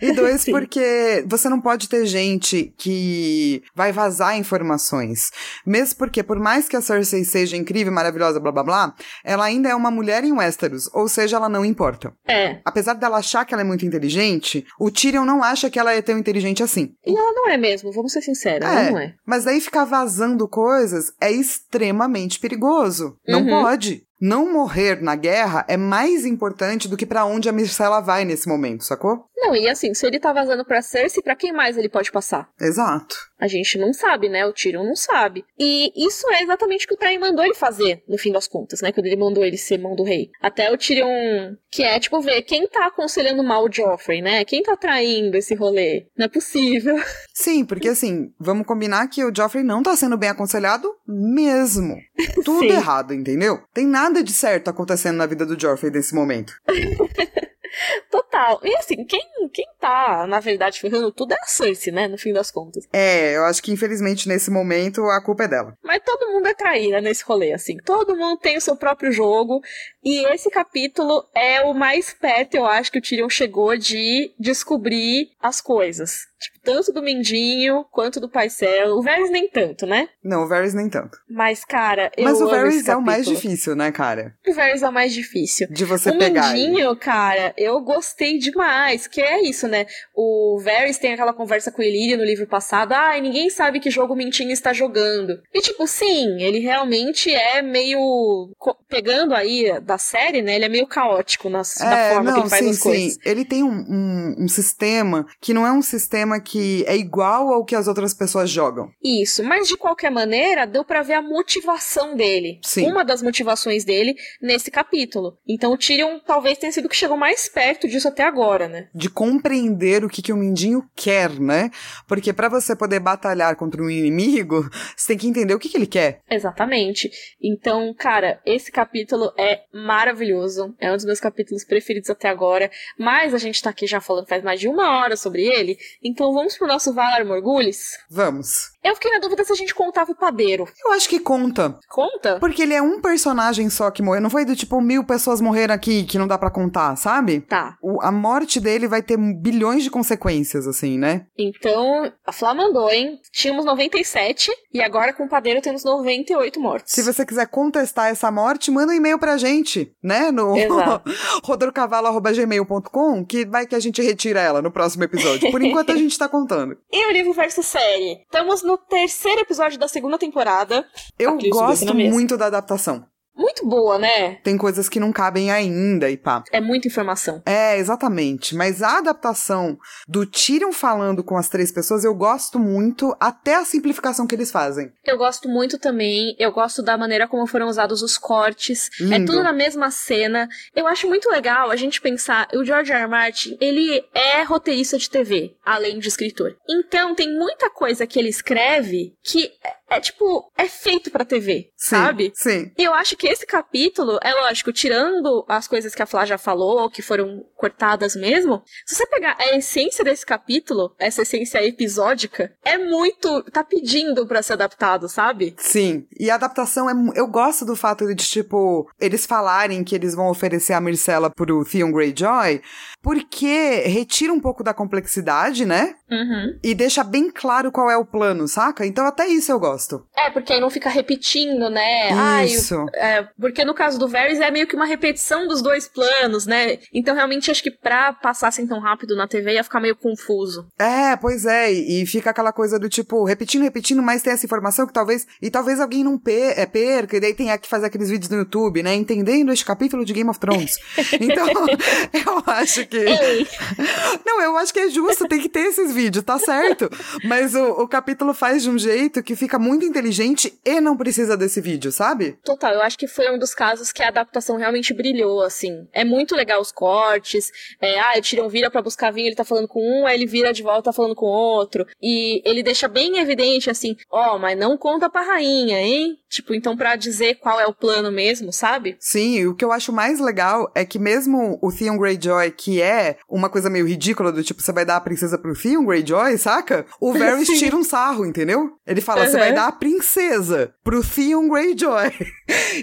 E dois, porque você não pode ter gente que vai vazar informações. Mesmo porque, por mais que a Cersei seja incrível, maravilhosa, blá blá blá, ela ainda é uma mulher em Westeros, ou seja, ela não importa. É. Apesar dela achar que ela é muito inteligente, o Tyrion não acha que ela é tão inteligente assim. E ela não é mesmo, vamos ser sinceros, ela não é. Mas daí ficar vazando coisas é extremamente perigoso. Não Uhum. pode. Não morrer na guerra é mais importante do que pra onde a Myrcella vai nesse momento, sacou? Não, e assim, se ele tá vazando pra Cersei, pra quem mais ele pode passar? Exato. A gente não sabe, né? O Tyrion não sabe. E isso é exatamente o que o Tyrion mandou ele fazer, no fim das contas, né? Quando ele mandou ele ser mão do rei. Até o Tyrion, que é, tipo, ver quem tá aconselhando mal o Joffrey, né? Quem tá traindo esse rolê? Não é possível. Sim, porque assim, vamos combinar que o Joffrey não tá sendo bem aconselhado mesmo. Tudo errado, entendeu? Tem nada de certo acontecendo na vida do Joffrey nesse momento. Total. E assim, quem, quem tá, na verdade, ferrando tudo é a Cersei, né? No fim das contas. É, eu acho que infelizmente nesse momento a culpa é dela. Mas todo mundo é traíra nesse rolê, assim. Todo mundo tem o seu próprio jogo. E esse capítulo é o mais perto, eu acho, que o Tyrion chegou de descobrir as coisas. Tipo, tanto do Mindinho quanto do Paisel. O Varys nem tanto, né? Não, o Varys nem tanto. Mas, cara, eu Mas o Varys é o mais difícil, né, cara? O Varys é o mais difícil. De você o pegar. ele. Mindinho, cara, eu gostei demais. Que é isso, né? O Varys tem aquela conversa com o Ilírio no livro passado. Ai, ninguém sabe que jogo o Mindinho está jogando. E, tipo, sim, ele realmente é meio... Pegando aí da série, né? Ele é meio caótico na, na É, forma não, que ele faz sim, as coisas. sim. Ele tem um, um, um sistema que não é um sistema que é igual ao que as outras pessoas jogam. Isso, mas de qualquer maneira, deu pra ver a motivação dele. Sim. Uma das motivações dele nesse capítulo. Então o Tyrion talvez tenha sido o que chegou mais perto disso até agora, né? De compreender o que, que o Mindinho quer, né? Porque pra você poder batalhar contra um inimigo, você tem que entender o que, que ele quer. Exatamente. Então, cara, esse capítulo é maravilhoso. É um dos meus capítulos preferidos até agora. Mas a gente tá aqui já falando faz mais de uma hora sobre ele. Então vamos pro nosso Valar Morgulis. Vamos. Eu fiquei na dúvida se a gente contava o padeiro. Eu acho que conta. Conta? Porque ele é um personagem só que morreu. Não foi do tipo mil pessoas morreram aqui que não dá pra contar, sabe? Tá. O- a morte dele vai ter bilhões de consequências, assim, né? Então, a Flá mandou, hein? Tínhamos 97 e agora com o padeiro temos 98 mortos. Se você quiser contestar essa morte, manda um e-mail pra gente, né? No Exato. rodorocavalo.gmail.com, que vai que a gente retira ela no próximo episódio. Por enquanto a gente tá contando. E o livro versus série? Estamos no terceiro episódio da segunda temporada. Eu gosto muito da adaptação. Muito boa, né? Tem coisas que não cabem ainda e pá. É muita informação. É, exatamente. Mas a adaptação do Tyrion falando com as três pessoas, eu gosto muito, até a simplificação que eles fazem. Eu gosto muito também. Eu gosto da maneira como foram usados os cortes. É Lindo. tudo na mesma cena. Eu acho muito legal a gente pensar. O George R. R. Martin, ele é roteirista de TV, além de escritor. Então tem muita coisa que ele escreve que é, é, tipo, é feito pra TV, Sim, sabe? Sim. E eu acho que esse capítulo, é lógico, tirando as coisas que a Flá já falou, que foram cortadas mesmo, se você pegar a essência desse capítulo, essa essência episódica, é muito. tá pedindo pra ser adaptado, sabe? Sim, e a adaptação é. Eu gosto do fato de, tipo, eles falarem que eles vão oferecer a Myrcella pro Theon Greyjoy, porque retira um pouco da complexidade, né? Uhum. E deixa bem claro qual é o plano, saca? Então até isso eu gosto. É, porque aí não fica repetindo, né? Ai, isso. é, porque no caso do Varys é meio que uma repetição dos dois planos, né? Então realmente acho que pra passar assim tão rápido na TV ia ficar meio confuso. É, pois é, e, e fica aquela coisa do tipo, repetindo, repetindo, mas tem essa informação que talvez. E talvez alguém não per, é, perca, e daí tem que fazer aqueles vídeos no YouTube, né? Entendendo este capítulo de Game of Thrones. Então, eu acho que. Ei, Não, eu acho que é justo, tem que ter esses vídeos, tá certo. Mas o, o capítulo faz de um jeito que fica muito inteligente e não precisa desse vídeo, sabe? Total, eu acho que foi um dos casos que a adaptação realmente brilhou, assim. É muito legal os cortes. É, ah, o Tyrion vira pra buscar vinho, ele tá falando com um, aí ele vira de volta tá falando com outro. E ele deixa bem evidente, assim, ó, mas não conta pra rainha, hein? Tipo, então pra dizer qual é o plano mesmo, sabe? Sim, e o que eu acho mais legal é que mesmo o Theon Greyjoy, que é uma coisa meio ridícula, do tipo, você vai dar a princesa pro Theon Greyjoy, saca? O Varys tira um sarro, entendeu? Ele fala, você Uhum. vai dar a princesa pro Theon Greyjoy.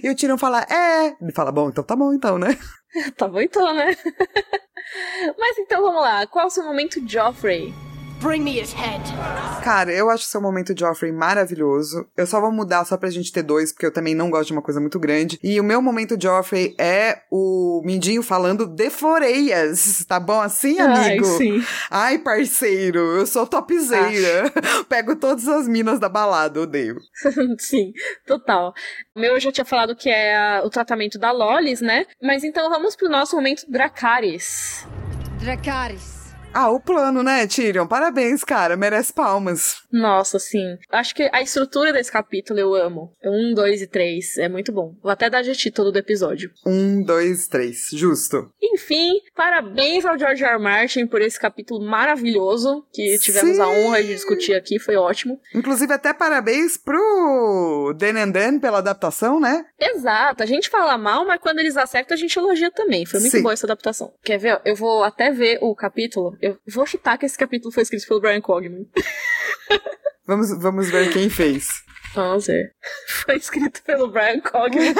e o Tyrion fala, é. Ele fala, bom, então tá bom então, né? Tá bom então, né? Mas então vamos lá, qual é o seu momento Joffrey? Bring me his head. Cara, eu acho seu momento Joffrey maravilhoso. Eu só vou mudar só pra gente ter dois, porque eu também não gosto de uma coisa muito grande. E o meu momento Joffrey é o Mindinho falando de Floreias. Tá bom assim, amigo? Ai, sim. Ai, parceiro, eu sou topzeira. Pego todas as minas da balada, odeio. Sim, total. O meu eu já tinha falado que é a- o tratamento da Lolis, né? Mas então vamos pro nosso momento Dracarys. Dracarys. Ah, o plano, né, Tyrion? Parabéns, cara. Merece palmas. Nossa, sim. Acho que a estrutura desse capítulo eu amo. Um, dois e três. É muito bom. Vou até dar de título do episódio. Um, dois, três. Justo. Enfim, parabéns ao George R. R. Martin por esse capítulo maravilhoso que tivemos a Sim. honra de discutir aqui. Foi ótimo. Inclusive, até parabéns pro Dan and Dan pela adaptação, né? Exato. A gente fala mal, mas quando eles acertam, a gente elogia também. Foi muito Sim. boa essa adaptação. Quer ver? Eu vou até ver o capítulo eu vou chutar que esse capítulo foi escrito pelo Brian Cogman. Vamos, vamos ver quem fez. Vamos ver. Foi escrito pelo Brian Cogman.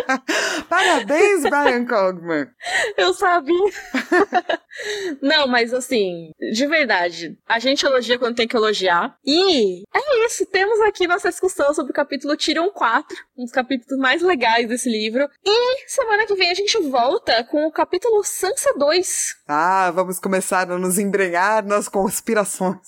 Parabéns, Brian Cogman. Eu sabia. Não, mas assim, de verdade, a gente elogia quando tem que elogiar. E é isso, temos aqui nossa discussão sobre o capítulo Tyrion 4, um dos capítulos mais legais desse livro. E semana que vem a gente volta com o capítulo Sansa 2. Ah, vamos começar a nos embrenhar nas conspirações.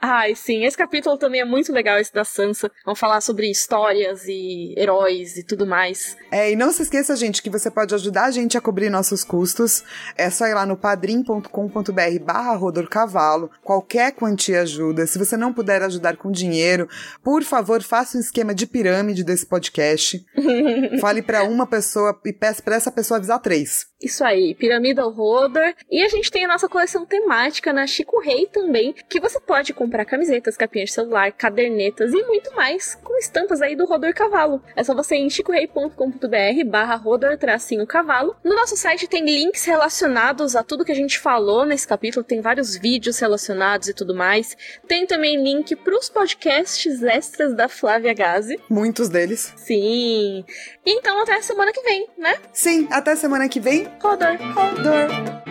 Ai, sim, esse capítulo também é muito legal, esse da Sansa. Vamos falar sobre histórias e heróis e tudo mais. É, e não se esqueça, gente, que você pode ajudar a gente a cobrir nossos custos. É só ir lá no padrim.com.br barra rodorcavalo. Qualquer quantia ajuda. Se você não puder ajudar com dinheiro, por favor, faça um esquema de pirâmide desse podcast. Fale para uma pessoa e peça para essa pessoa avisar três. Isso aí, Piramida Rodor. E a gente tem a nossa coleção temática na Chico Rei também, que você pode comprar camisetas, capinhas de celular, cadernetas e muito mais com estampas aí do Rodor Cavalo. É só você ir em chicorei.com.br barra Rodor tracinho cavalo. No nosso site tem links relacionados a tudo que a gente falou nesse capítulo, tem vários vídeos relacionados e tudo mais. Tem também link para os podcasts extras da Flávia Gazi. Muitos deles. Sim. Então até semana que vem, né? Sim, até semana que vem. Rodor. Rodor.